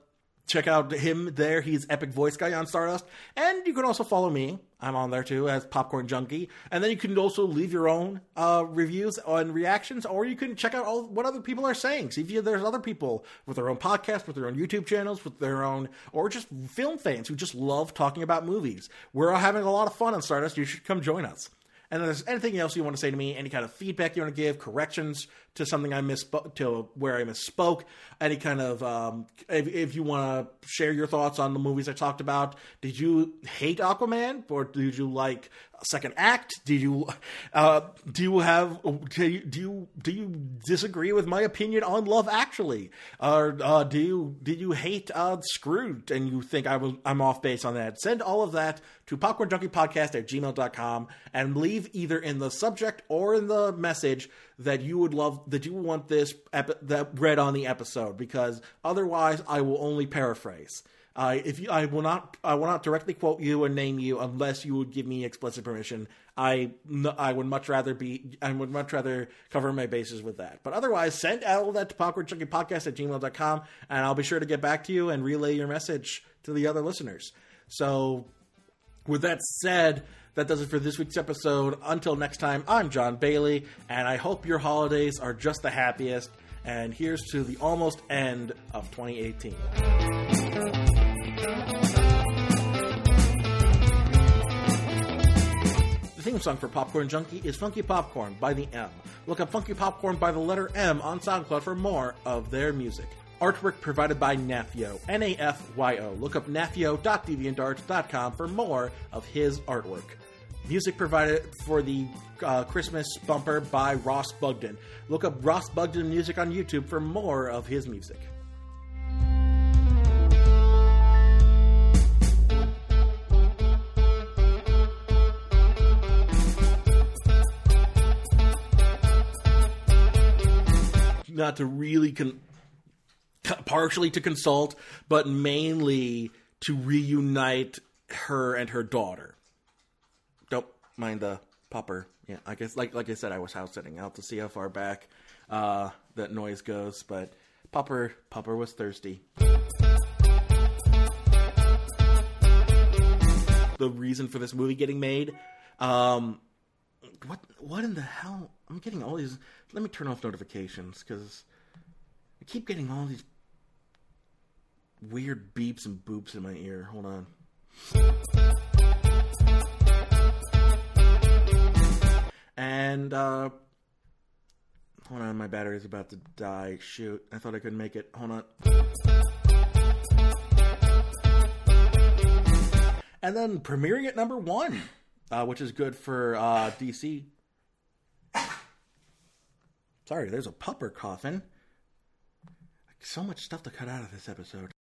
check out him there. He's epic voice guy on Stardust, and you can also follow me. I'm on there too as Popcorn Junkie, and then you can also leave your own uh, reviews and reactions, or you can check out all what other people are saying. See if there's other people with their own podcast, with their own YouTube channels, with their own, or just film fans who just love talking about movies. We're having a lot of fun on Stardust. You should come join us. And if there's anything else you want to say to me, any kind of feedback you want to give, corrections to something I misspoke, to where I misspoke, any kind of, um, if, if, you want to share your thoughts on the movies I talked about, did you hate Aquaman or did you like second act? Did you, uh, do you have, do you, do you, do you disagree with my opinion on Love Actually? Or, uh, do you, did you hate, uh, Screwed and you think I was, I'm off base on that? Send all of that to popcornjunkiepodcast at gmail.com and leave either in the subject or in the message that you would love that you want this epi- that read on the episode because otherwise I will only paraphrase. Uh, if you, I will not, I will not directly quote you and name you unless you would give me explicit permission. I, I would much rather be, I would much rather cover my bases with that. But otherwise, send all that to popcornjunkiepodcast at gmail.com and I'll be sure to get back to you and relay your message to the other listeners. So, with that said, that does it for this week's episode. Until next time, I'm John Bailey, and I hope your holidays are just the happiest. And here's to the almost end of 2018. The theme song for Popcorn Junkie is Funky Popcorn by the M. Look up Funky Popcorn by the letter M on SoundCloud for more of their music. Artwork provided by Nafyo, N A F Y O. Look up nafyo.deviantart.com for more of his artwork. Music provided for the uh, Christmas bumper by Ross Bugden. Look up Ross Bugden Music on YouTube for more of his music. Not to really con- partially to consult, but mainly to reunite her and her daughter. Mind the popper. Yeah, I guess like like I said, I was house sitting out to see how far back uh, that noise goes, but Popper Popper was thirsty. The reason for this movie getting made, um, what what in the hell? I'm getting all these. Let me turn off notifications because I keep getting all these weird beeps and boops in my ear. Hold on. And uh hold on, my battery's about to die. Shoot, I thought I could make it. Hold on. And then premiering at number one, uh, which is good for uh, DC. Sorry, there's a pupper coughing. So much stuff to cut out of this episode.